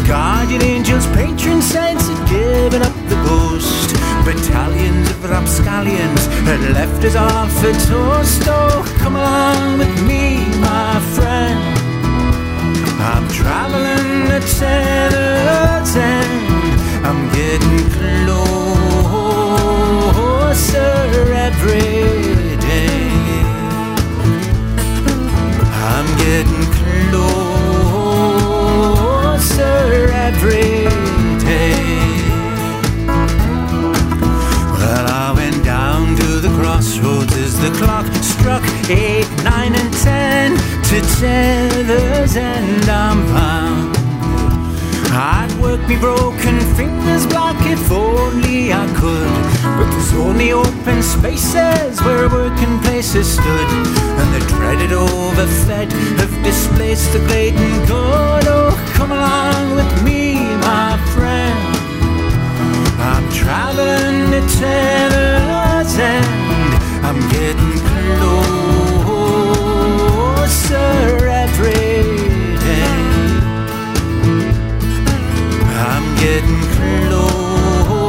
Guardian angels, patron saints had given up the ghost. Battalions of rapscallions had left us all for toast. Oh, come along with me, my friend. I'm traveling to Tether's End. I'm getting closer every getting closer every day. Well, I went down to the crossroads as the clock struck eight, nine, and ten. To Tether's End, I'm bound. I'd work me broken fingers black if only I could. But there's only open spaces where working places stood. And the dreaded overfed have displaced the great and good. Oh, come along with me, my friend. I'm traveling to Tether's End. I'm getting closer every getting closer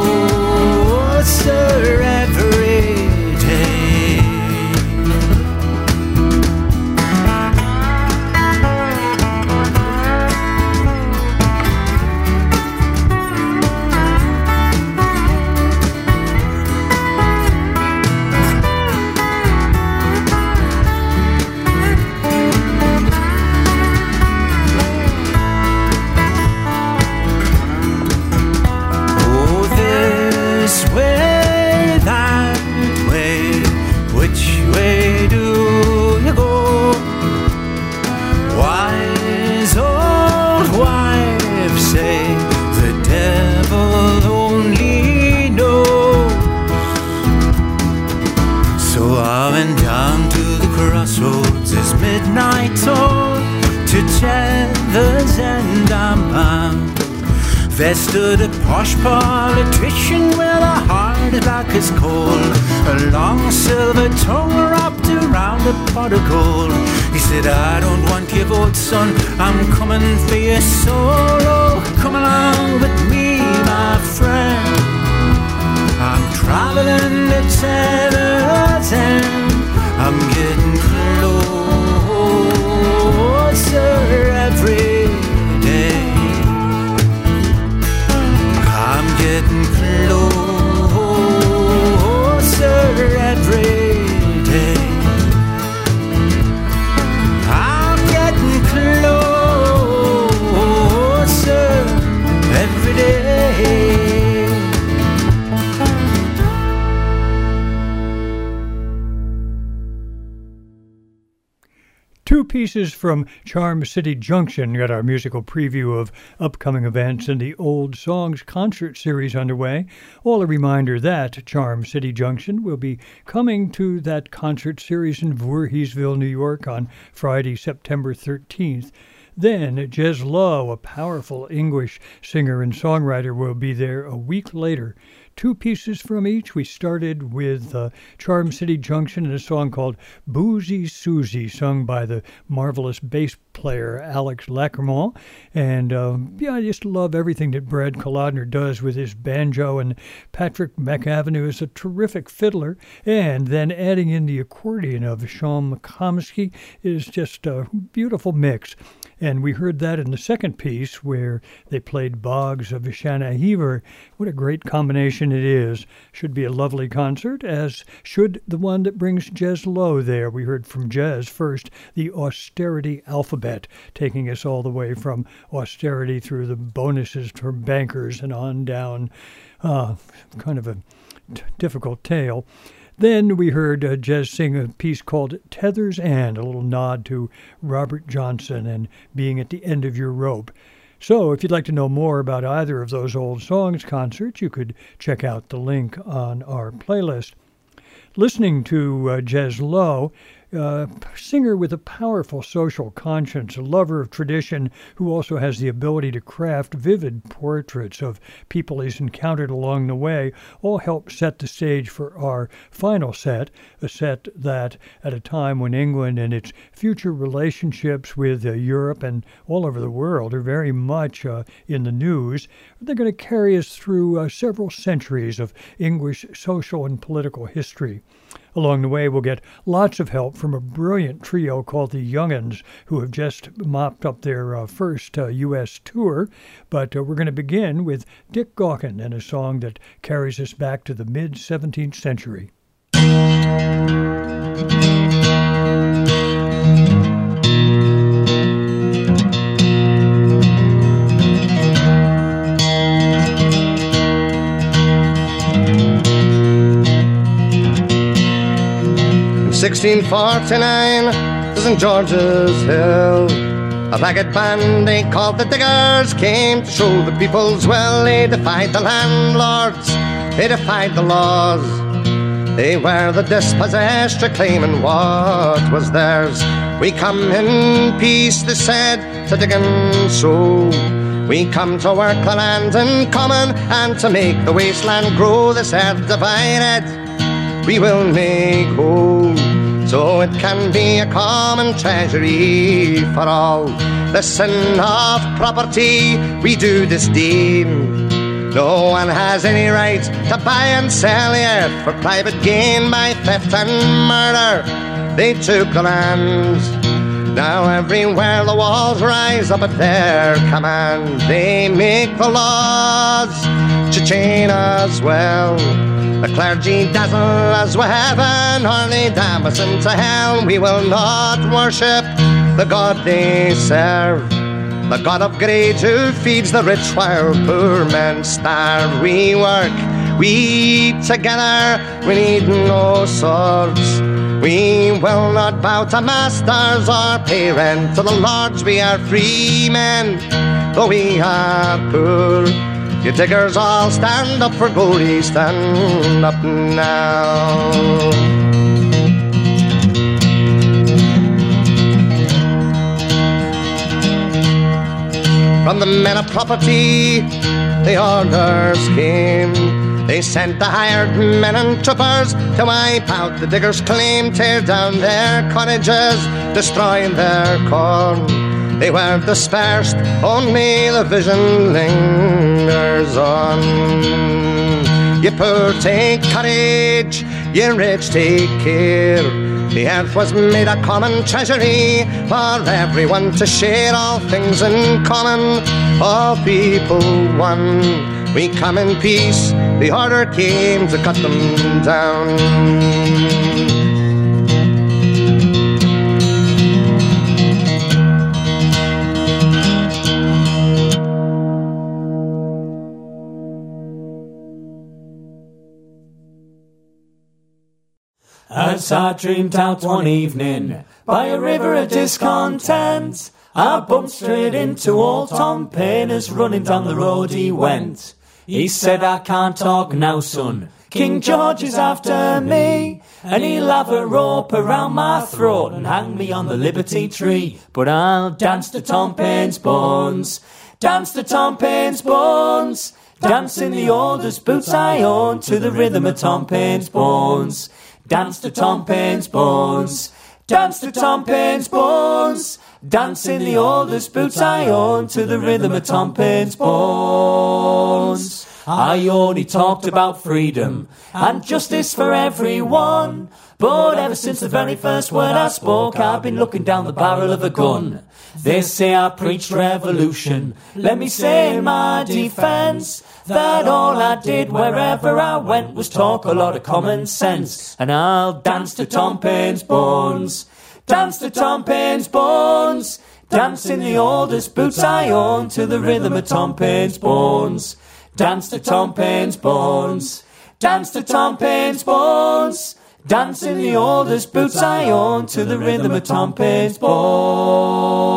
vote, son, I'm coming for your soul. Oh, come along with me, my friend. I'm traveling to End. I'm getting closer every day. I'm getting closer Two pieces from Charm City Junction got our musical preview of upcoming events in the Old Songs concert series underway. All a reminder that Charm City Junction will be coming to that concert series in Voorheesville, New York on Friday, September 13th. Then Jez Lowe, a powerful English singer and songwriter, will be there a week later. Two pieces from each. We started with uh, Charm City Junction and a song called Boozy Susie, sung by the marvelous bass player Alex Lacquement. And uh, yeah, I just love everything that Brad Kolodner does with his banjo. And Patrick McAvinue is a terrific fiddler. And then adding in the accordion of Sean McComiskey is just a beautiful mix. And we heard that in the second piece where they played Boggs of Shanna Heaver. What a great combination it is. Should be a lovely concert, as should the one that brings Jez Lowe there. We heard from Jez first, the austerity alphabet, taking us all the way from austerity through the bonuses from bankers and on down. Uh, kind of a t- difficult tale. Then we heard uh, Jez sing a piece called Tether's End, a little nod to Robert Johnson and being at the end of your rope. So, if you'd like to know more about either of those old songs concerts, you could check out the link on our playlist. Listening to uh, Jez Lowe, uh, singer with a powerful social conscience, a lover of tradition who also has the ability to craft vivid portraits of people he's encountered along the way, all help set the stage for our final set, a set that, at a time when England and its future relationships with uh, Europe and all over the world are very much uh, in the news, they're going to carry us through uh, several centuries of English social and political history. Along the way, we'll get lots of help from a brilliant trio called the Young'uns, who have just mopped up their uh, first uh, U.S. tour. But uh, we're going to begin with Dick Gaughan and a song that carries us back to the mid 17th century. 1649 to St. George's Hill. A ragged band they called the Diggers came to show the people's well. They defied the landlords, they defied the laws. They were the dispossessed, reclaiming what was theirs. We come in peace, they said, to dig and sow. We come to work the land in common and to make the wasteland grow. They said, divided, we will make whole. So it can be a common treasury for all. The sin of property we do disdain. No one has any right to buy and sell yet for private gain by theft and murder. They took the land. Now everywhere the walls rise up at their command. They make the laws to chain us well. The clergy dazzle us with heaven, damn us into hell. We will not worship the God they serve. The God of greed who feeds the rich while poor men starve. We work, we eat together, we need no swords. We will not bow to masters or pay rent to the lords. We are free men, though we are poor. You diggers all stand up for glory, stand up now. From the men of property, the orders came. They sent the hired men and troopers to wipe out the diggers' claim, tear down their cottages, destroying their corn. They were dispersed, only the vision lingers on. You poor take courage, you rich take care. The earth was made a common treasury for everyone to share all things in common, all people one. We come in peace, the order came to cut them down. As I dreamed out one evening by a river of discontent, I bumped straight into old Tom Paine as running down the road he went. He said, I can't talk now, son. King George is after me, and he'll have a rope around my throat and hang me on the Liberty Tree. But I'll dance to Tom Paine's bones, dance to Tom Paine's bones, dance in the oldest boots I own to the rhythm of Tom Paine's bones. Dance to Tom Paine's bones. Dance to Tom Paine's bones. Dance in the oldest boots I own to the rhythm of Tom Paine's bones. I only talked about freedom and justice for everyone. But ever since the very first word I spoke, I've been looking down the barrel of a gun. They say I preached revolution. Let me say in my defense that all I did wherever I went was talk a lot of common sense. And I'll dance to Tom Paine's bones. Dance to Tom Paine's bones. Dance in the oldest boots I own to the rhythm of Tom Paine's bones. Dance to Tom Paine's bones. Dance to Tom Paine's bones. Dance in the oldest boots I own to the rhythm of Tom Paine's bones.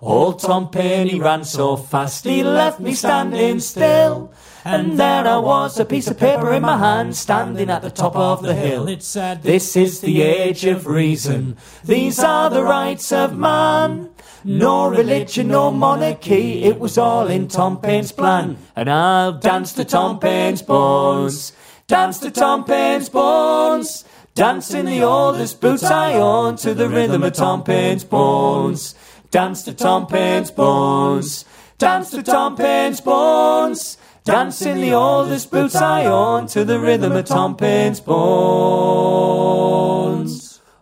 Old Tom Paine, he ran so fast, he left me standing still. And there I was, a piece of paper in my hand, standing at the top of the hill. It said, This is the age of reason, these are the rights of man. No religion, no monarchy, it was all in Tom Paine's plan. And I'll dance to Tom Paine's bones, dance to Tom Paine's bones. Dance in the oldest boots I own to the rhythm of Tom Paine's bones. Dance to Tom Paine's bones. Dance to Tom Paine's bones. Dancing the oldest boots I own to the rhythm of Tom Paine's bones.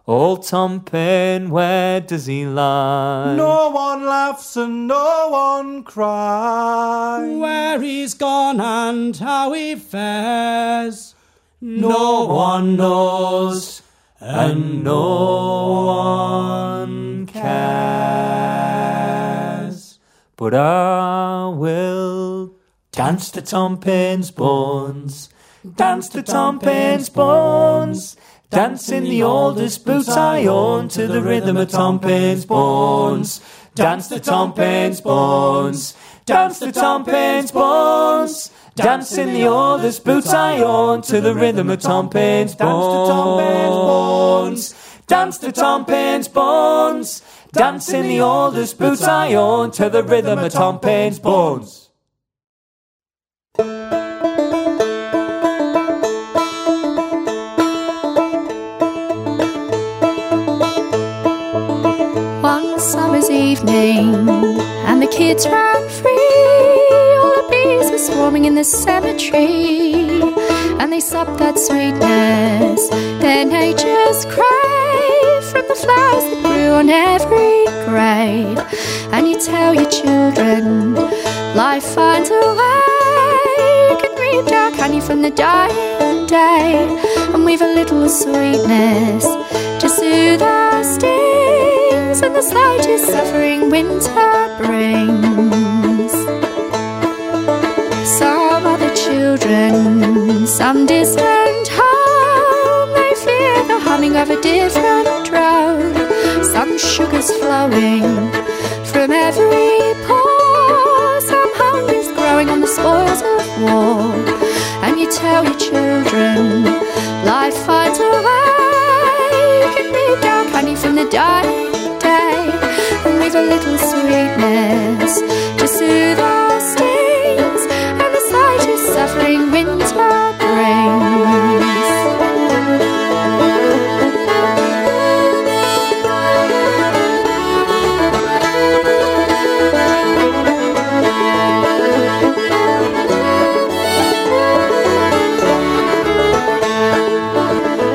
Old Tom Paine, where does he lie? No one laughs and no one cries. Where he's gone and how he fares. No one knows and no one cares. But I will dance to Tom Paine's bones, dance to Tom Paine's bones. Dance in the oldest boots I own to the rhythm of Tom Paine's bones. Dance to Tom Paine's bones. Dance to Tom Paine's bones. Dance in the oldest boots I own to the rhythm of Tom Paine's bones. Dance to Tom Paine's bones. Dance to Tom bones. Dance in the oldest boots I own to the rhythm of Tom Paine's bones. Evening, and the kids ran free. All the bees were swarming in the cemetery, and they supped that sweetness their natures crave from the flowers that grew on every grave. And you tell your children, life finds a way. You can reap dark honey from the dying day, and weave a little sweetness to soothe our stings and the slightest suffering winter brings. Some other children, some distant home, they fear the humming of a different drone. Some sugar's flowing from every pore, some hunger's growing on the spoils of war. And you tell your children, life finds a way. You can reap dark honey from the dying a little sweetness to soothe our stings and the slightest suffering winter brings.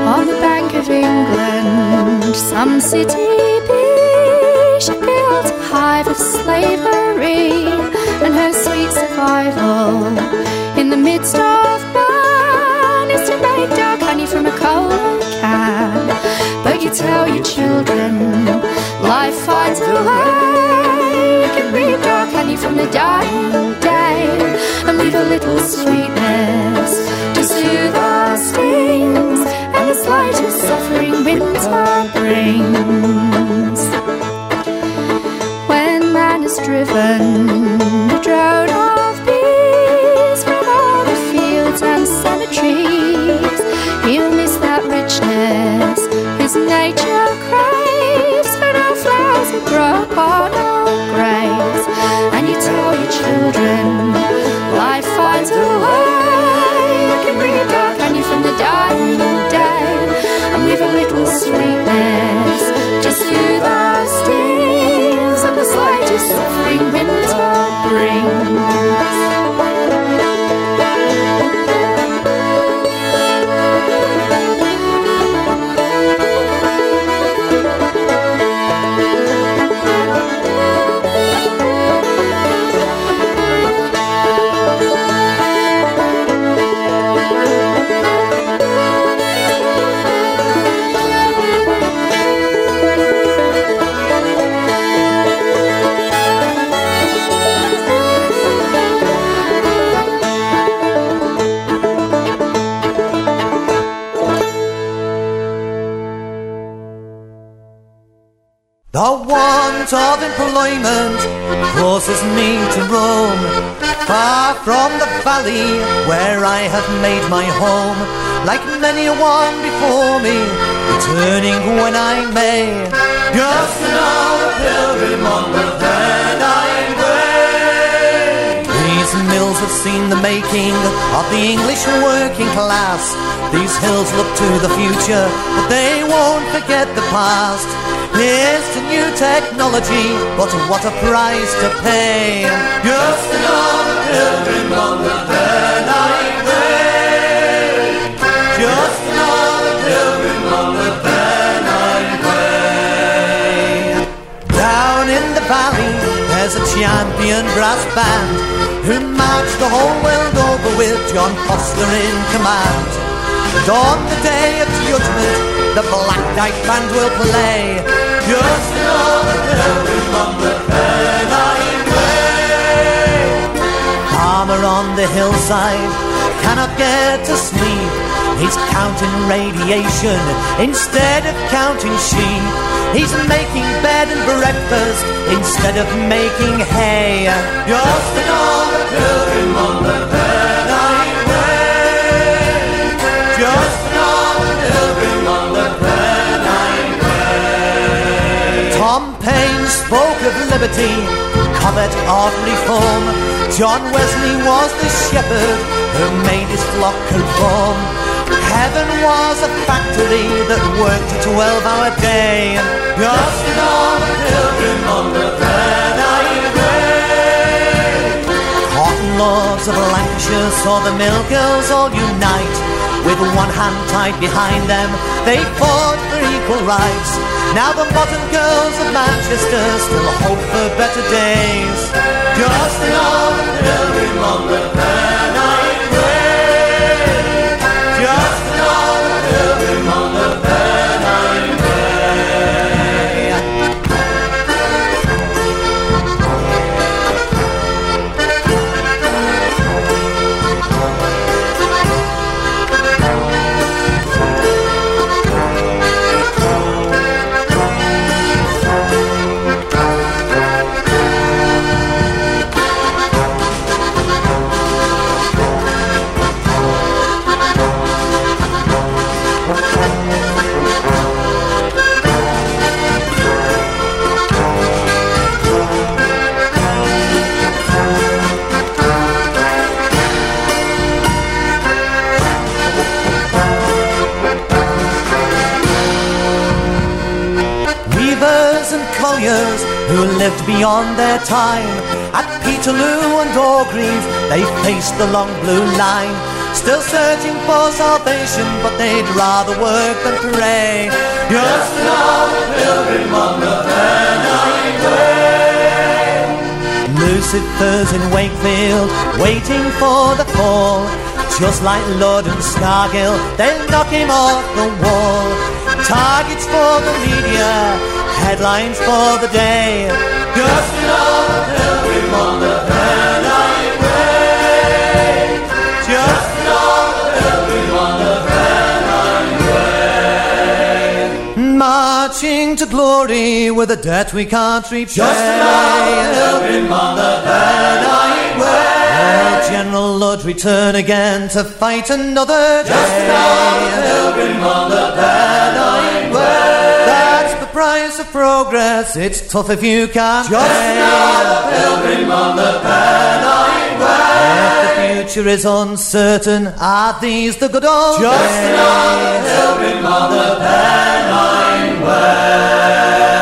On the bank of England, some city in the midst of man is to make dark honey from a cold can. But you tell your children, life finds a way. You can reap dark honey from the dying day and leave a little sweetness to soothe our stings and the slightest suffering winter brings. When man is driven, spring. Of employment causes me to roam far from the valley where I have made my home. Like many a one before me, returning when I may, just another pilgrim on the Pennine Way. These mills have seen the making of the English working class. These hills look to the future, but they won't forget the past. Here's to new technology, but what a price to pay. Just another pilgrim on the Pennine Way. Just another pilgrim on the Pennine Way. Down in the valley, there's a champion brass band who marched the whole world over with John Foster in command. And on the day of judgment, the Black Dyke Band will play. The hillside cannot get to sleep. He's counting radiation instead of counting sheep. He's making bed and breakfast instead of making hay. Just another pilgrim on the Pennine Paine spoke of liberty, Cobbett of reform. John Wesley was the shepherd who made his flock conform. Heaven was a factory that worked a 12 hour day. Just another pilgrim on the Way. Cotton lords of Lancashire saw the mill girls all unite. With one hand tied behind them, they fought for equal rights. Now the modern girls of Manchester still hope for better days. Just the Pennine Way. Just the lived beyond their time. At Peterloo and Orgreave, they faced the long blue line. Still searching for salvation, but they'd rather work than pray. Just another pilgrim on the Pennine Way. Lucifers in Wakefield, waiting for the fall. Just like Lord and Scargill, they'll knock him off the wall. Targets for the media, headlines for the day. Just another pilgrim on the Pennine Way. Just another pilgrim on the Pennine Way. Marching to glory with a debt we can't repay. Just another pilgrim on the Pennine Way. Will General Lud return again to fight another day? Just another pilgrim on the Pennine Way. Price of progress. It's tough if you can't Just pay. another pilgrim on the Pennine Way. If the future is uncertain, are these the good old Just days? another pilgrim on the Pennine Way.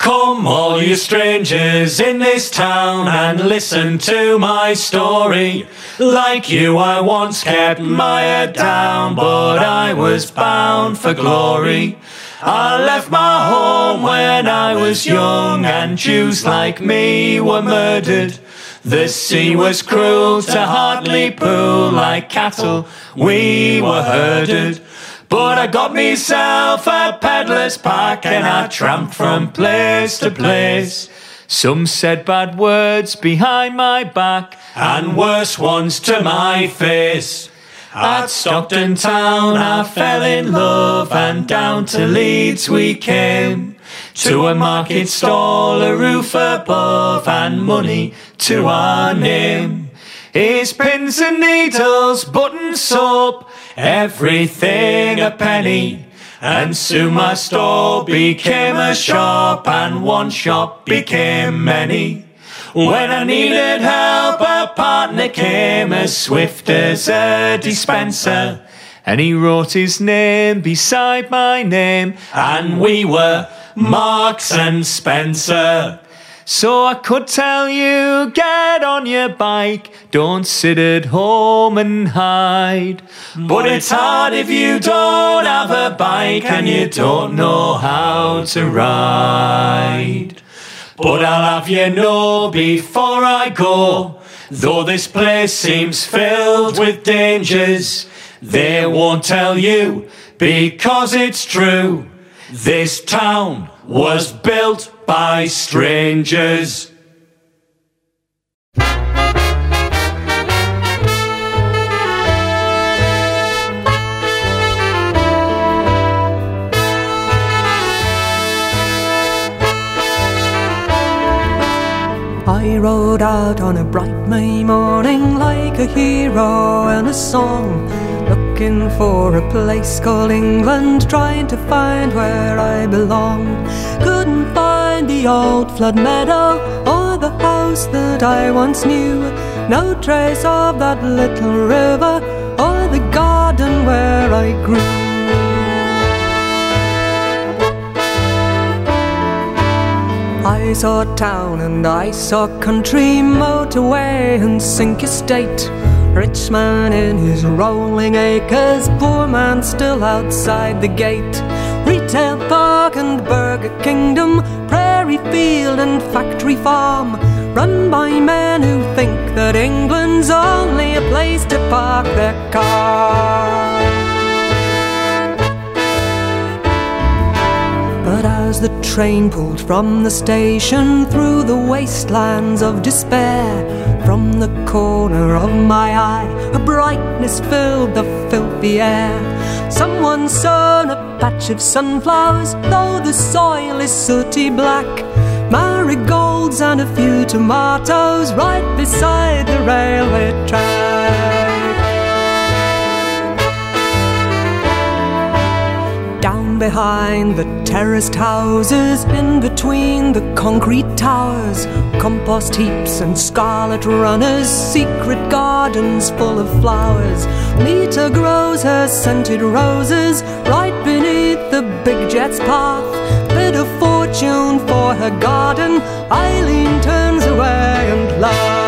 Come, all you strangers in this town, and listen to my story. Like you, I once kept my head down, but I was bound for glory. I left my home when I was young, and Jews like me were murdered. The sea was cruel to Hartlepool, like cattle we were herded. But I got myself a peddler's pack and I tramped from place to place. Some said bad words behind my back and worse ones to my face. At Stockton town I fell in love and down to Leeds we came. To a market stall, a roof above and money to our name. His pins and needles, button soap, everything a penny. And soon my stall became a shop and one shop became many. When I needed help, a partner came as swift as a dispenser. And he wrote his name beside my name, and we were Marks and Spencer. So I could tell you, get on your bike, don't sit at home and hide. But it's hard if you don't have a bike and you don't know how to ride. But I'll have you know before I go, though this place seems filled with dangers, they won't tell you because it's true. This town was built by strangers. I rode out on a bright May morning like a hero in a song, looking for a place called England, trying to find where I belong. Couldn't find the old flood meadow or the house that I once knew. No trace of that little river or the garden where I grew. I saw town and I saw country, motorway and sink estate. Rich man in his rolling acres, poor man still outside the gate. Retail park and burger kingdom, prairie field and factory farm. Run by men who think that England's only a place to park their car. But as the train pulled from the station through the wastelands of despair, from the corner of my eye, a brightness filled the filthy air. Someone sown a patch of sunflowers, though the soil is sooty black. Marigolds and a few tomatoes right beside the railway track. Behind the terraced houses, in between the concrete towers, compost heaps and scarlet runners, secret gardens full of flowers. Lita grows her scented roses right beneath the big jet's path. Bid a fortune for her garden, Eileen turns away and laughs.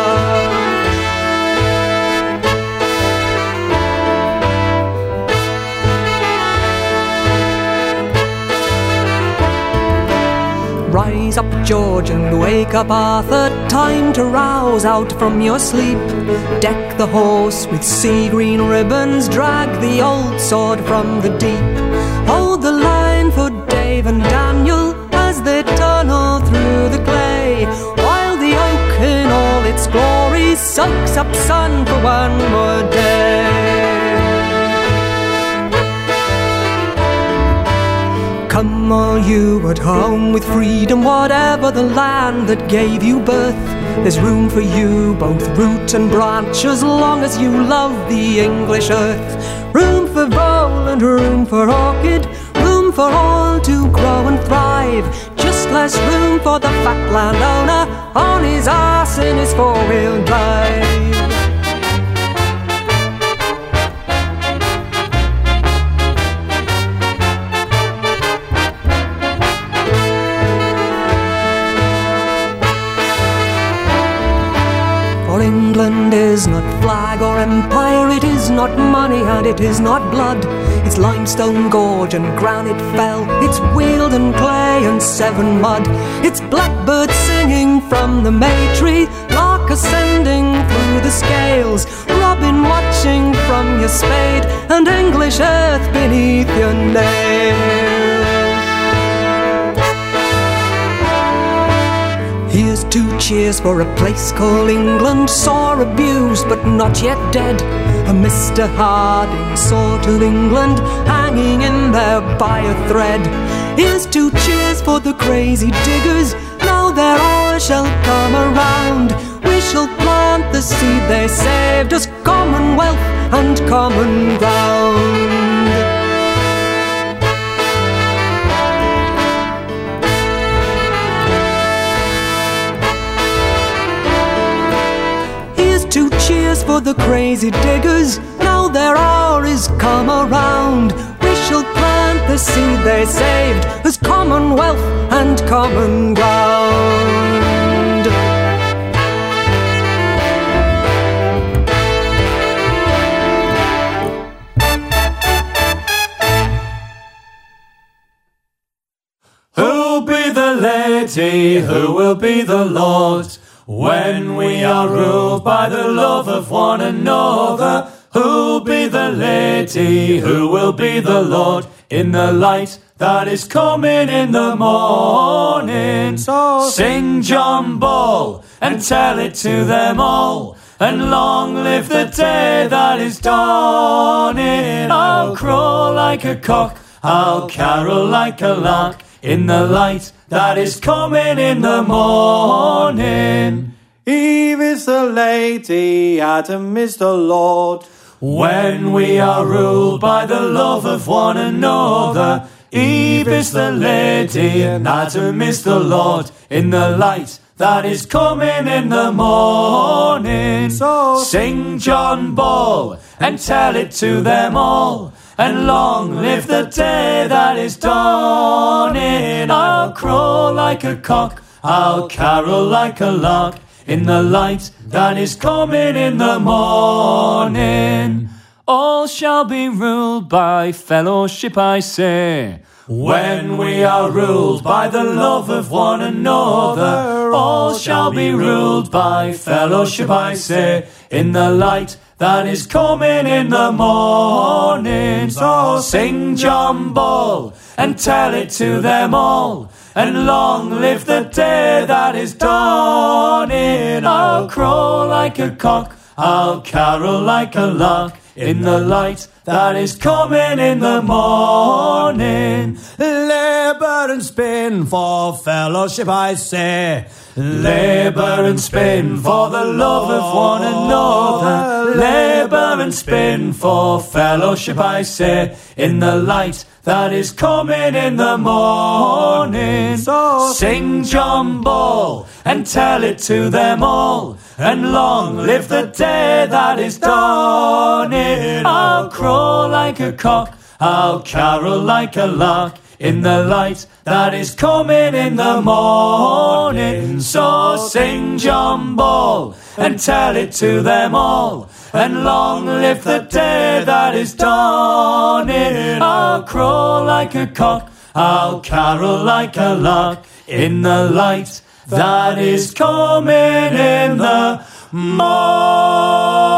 Rise up, George, and wake up, Arthur. Time to rouse out from your sleep. Deck the horse with sea green ribbons. Drag the old sword from the deep. Hold the line for Dave and Daniel as they tunnel through the clay. While the oak in all its glory sucks up sun for one more day. All you at home with freedom, whatever the land that gave you birth. There's room for you, both root and branch, as long as you love the English earth. Room for vole and room for orchid, room for all to grow and thrive. Just less room for the fat landowner on his ass in his four-wheel drive. England is not flag or empire, it is not money and it is not blood. It's limestone gorge and granite fell, it's weald and clay and Severn mud. It's blackbird singing from the may tree, lark ascending through the scales, robin watching from your spade, and English earth beneath your nails. Two cheers for a place called England, sore abused but not yet dead. A Mr. Harding, sort of England, hanging in there by a thread. Here's two cheers for the crazy diggers, now their all shall come around. We shall plant the seed they saved as commonwealth and common ground. The crazy diggers. Now their hour is come around. We shall plant the seed they saved as commonwealth and common ground. Who'll be the lady? Who will be the lord? When we are ruled by the love of one another, who'll be the lady? Who will be the lord? In the light that is coming in the morning. So sing John Ball and tell it to them all. And long live the day that is dawning. I'll crow like a cock, I'll carol like a lark in the light that is coming in the morning. Eve is the lady, Adam is the Lord. When we are ruled by the love of one another, Eve is the lady and Adam is the Lord in the light that is coming in the morning. So sing John Ball and tell it to them all. And long live the day that is dawning. I'll crow like a cock, I'll carol like a lark in the light that is coming in the morning. All shall be ruled by fellowship, I say. When we are ruled by the love of one another, all shall be ruled by fellowship, I say, in the light that is coming in the morning. So sing John and tell it to them all. And long live the day that is dawning. I'll crow like a cock, I'll carol like a lark in the light that is coming in the morning. Labour and spin for fellowship, I say. Labour and spin for the love of one another. Labour and spin for fellowship, I say. In the light that is coming in the morning. So sing John Ball and tell it to them all. And long live the day that is dawning. I'll crow like a cock, I'll carol like a lark. In the light that is coming in the morning. So sing John Ball and tell it to them all. And long live the day that is dawning. I'll crow like a cock, I'll carol like a lark. In the light that is coming in the morning.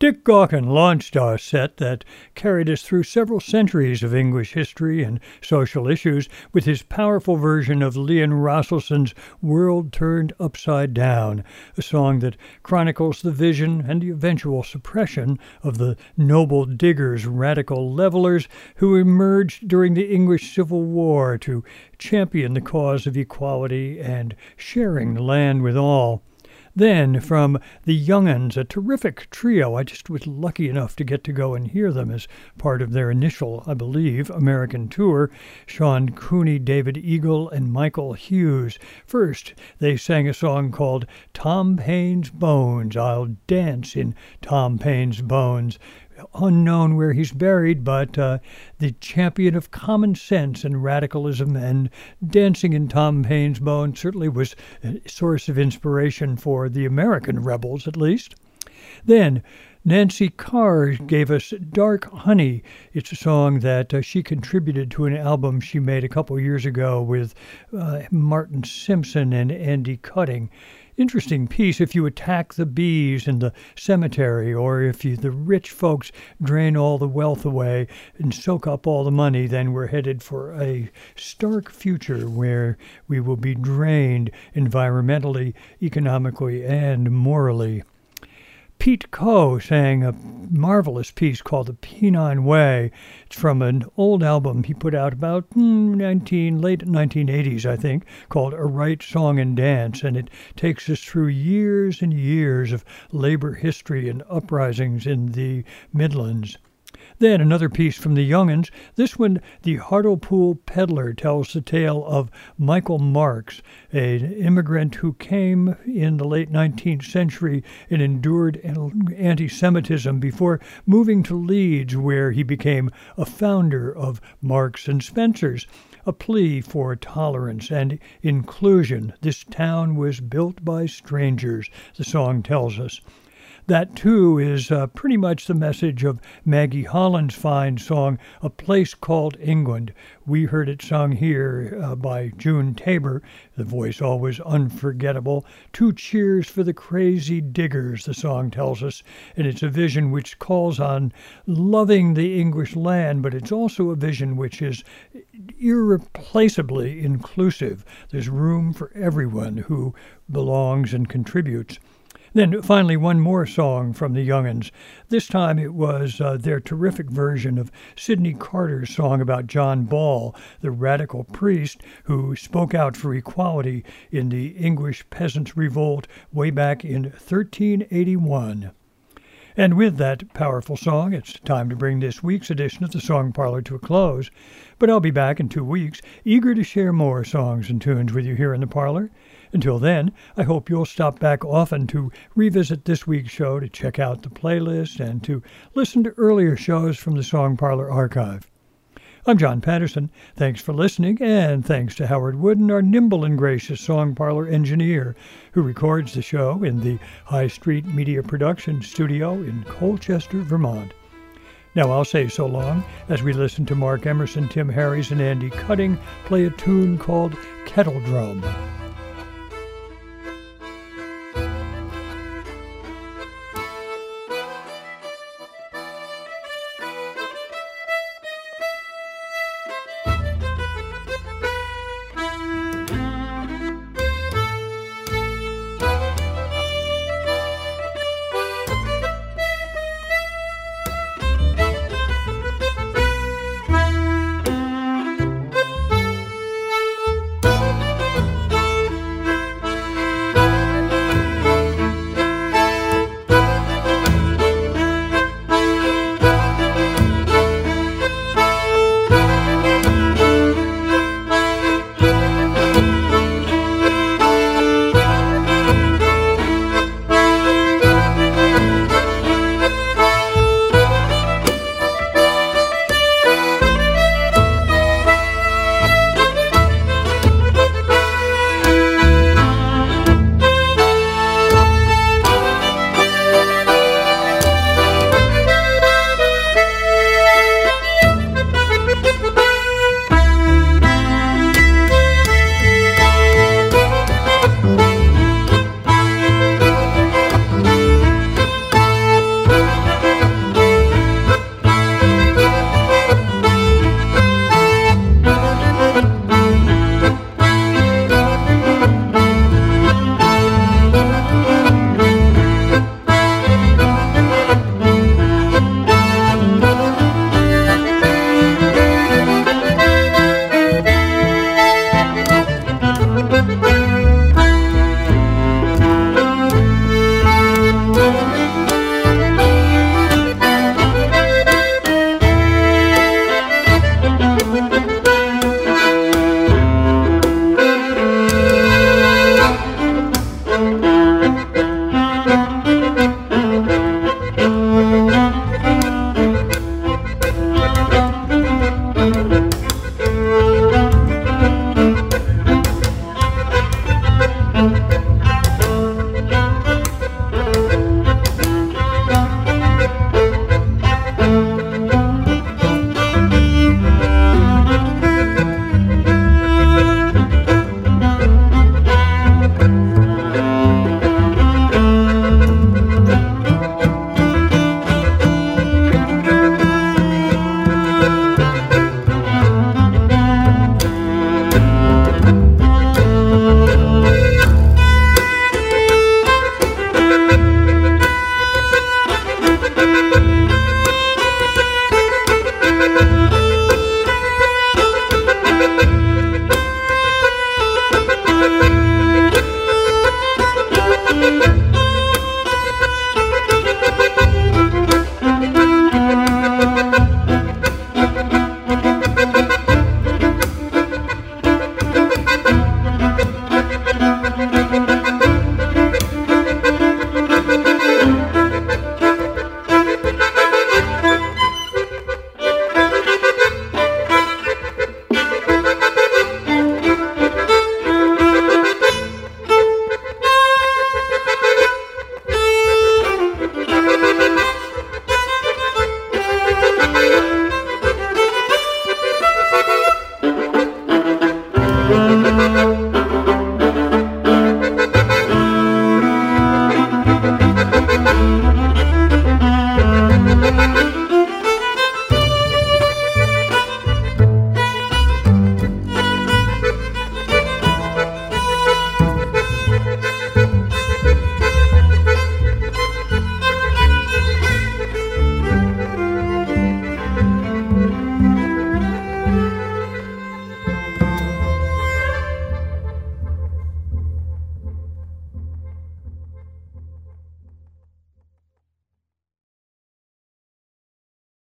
Dick Gaughan launched our set that carried us through several centuries of English history and social issues with his powerful version of Leon Rosselson's World Turned Upside Down, a song that chronicles the vision and the eventual suppression of the noble diggers, radical levelers who emerged during the English Civil War to champion the cause of equality and sharing the land with all. Then, from the Young'uns, a terrific trio. I just was lucky enough to get to go and hear them as part of their initial, I believe, American tour. Sean Cooney, David Eagle, and Michael Hughes. First, they sang a song called Tom Paine's Bones. I'll dance in Tom Paine's Bones unknown where he's buried, but uh, the champion of common sense and radicalism and dancing in Tom Paine's bones certainly was a source of inspiration for the American rebels, at least. Then Nancy Kerr gave us Dark Honey. It's a song that uh, she contributed to an album she made a couple years ago with uh, Martin Simpson and Andy Cutting. Interesting piece if you attack the bees in the cemetery or if you, the rich folks drain all the wealth away and soak up all the money then we're headed for a stark future where we will be drained environmentally economically and morally Pete Coe sang a marvelous piece called The Pennine Way. It's from an old album he put out about hmm, 19, late 1980s, I think, called A Right Song and Dance, and it takes us through years and years of labor history and uprisings in the Midlands. Then another piece from the Young'uns. This one, The Hartlepool Peddler, tells the tale of Michael Marks, an immigrant who came in the late 19th century and endured anti Semitism before moving to Leeds, where he became a founder of Marks and Spencer's a plea for tolerance and inclusion. This town was built by strangers, the song tells us. That, too, is uh, pretty much the message of Maggie Holland's fine song, A Place Called England. We heard it sung here uh, by June Tabor, the voice always unforgettable. Two cheers for the crazy diggers, the song tells us, and it's a vision which calls on loving the English land, but it's also a vision which is irreplaceably inclusive. There's room for everyone who belongs and contributes. Then finally, one more song from the Young'uns. This time it was uh, their terrific version of Sydney Carter's song about John Ball, the radical priest who spoke out for equality in the English Peasants' Revolt way back in 1381. And with that powerful song, it's time to bring this week's edition of the Song Parlor to a close. But I'll be back in two weeks, eager to share more songs and tunes with you here in the parlor. Until then, I hope you'll stop back often to revisit this week's show, to check out the playlist, and to listen to earlier shows from the Song Parlor archive. I'm John Patterson. Thanks for listening, and thanks to Howard Wooden, our nimble and gracious Song Parlor engineer, who records the show in the High Street Media Production Studio in Colchester, Vermont. Now I'll say so long as we listen to Mark Emerson, Tim Harries, and Andy Cutting play a tune called Kettle Drum.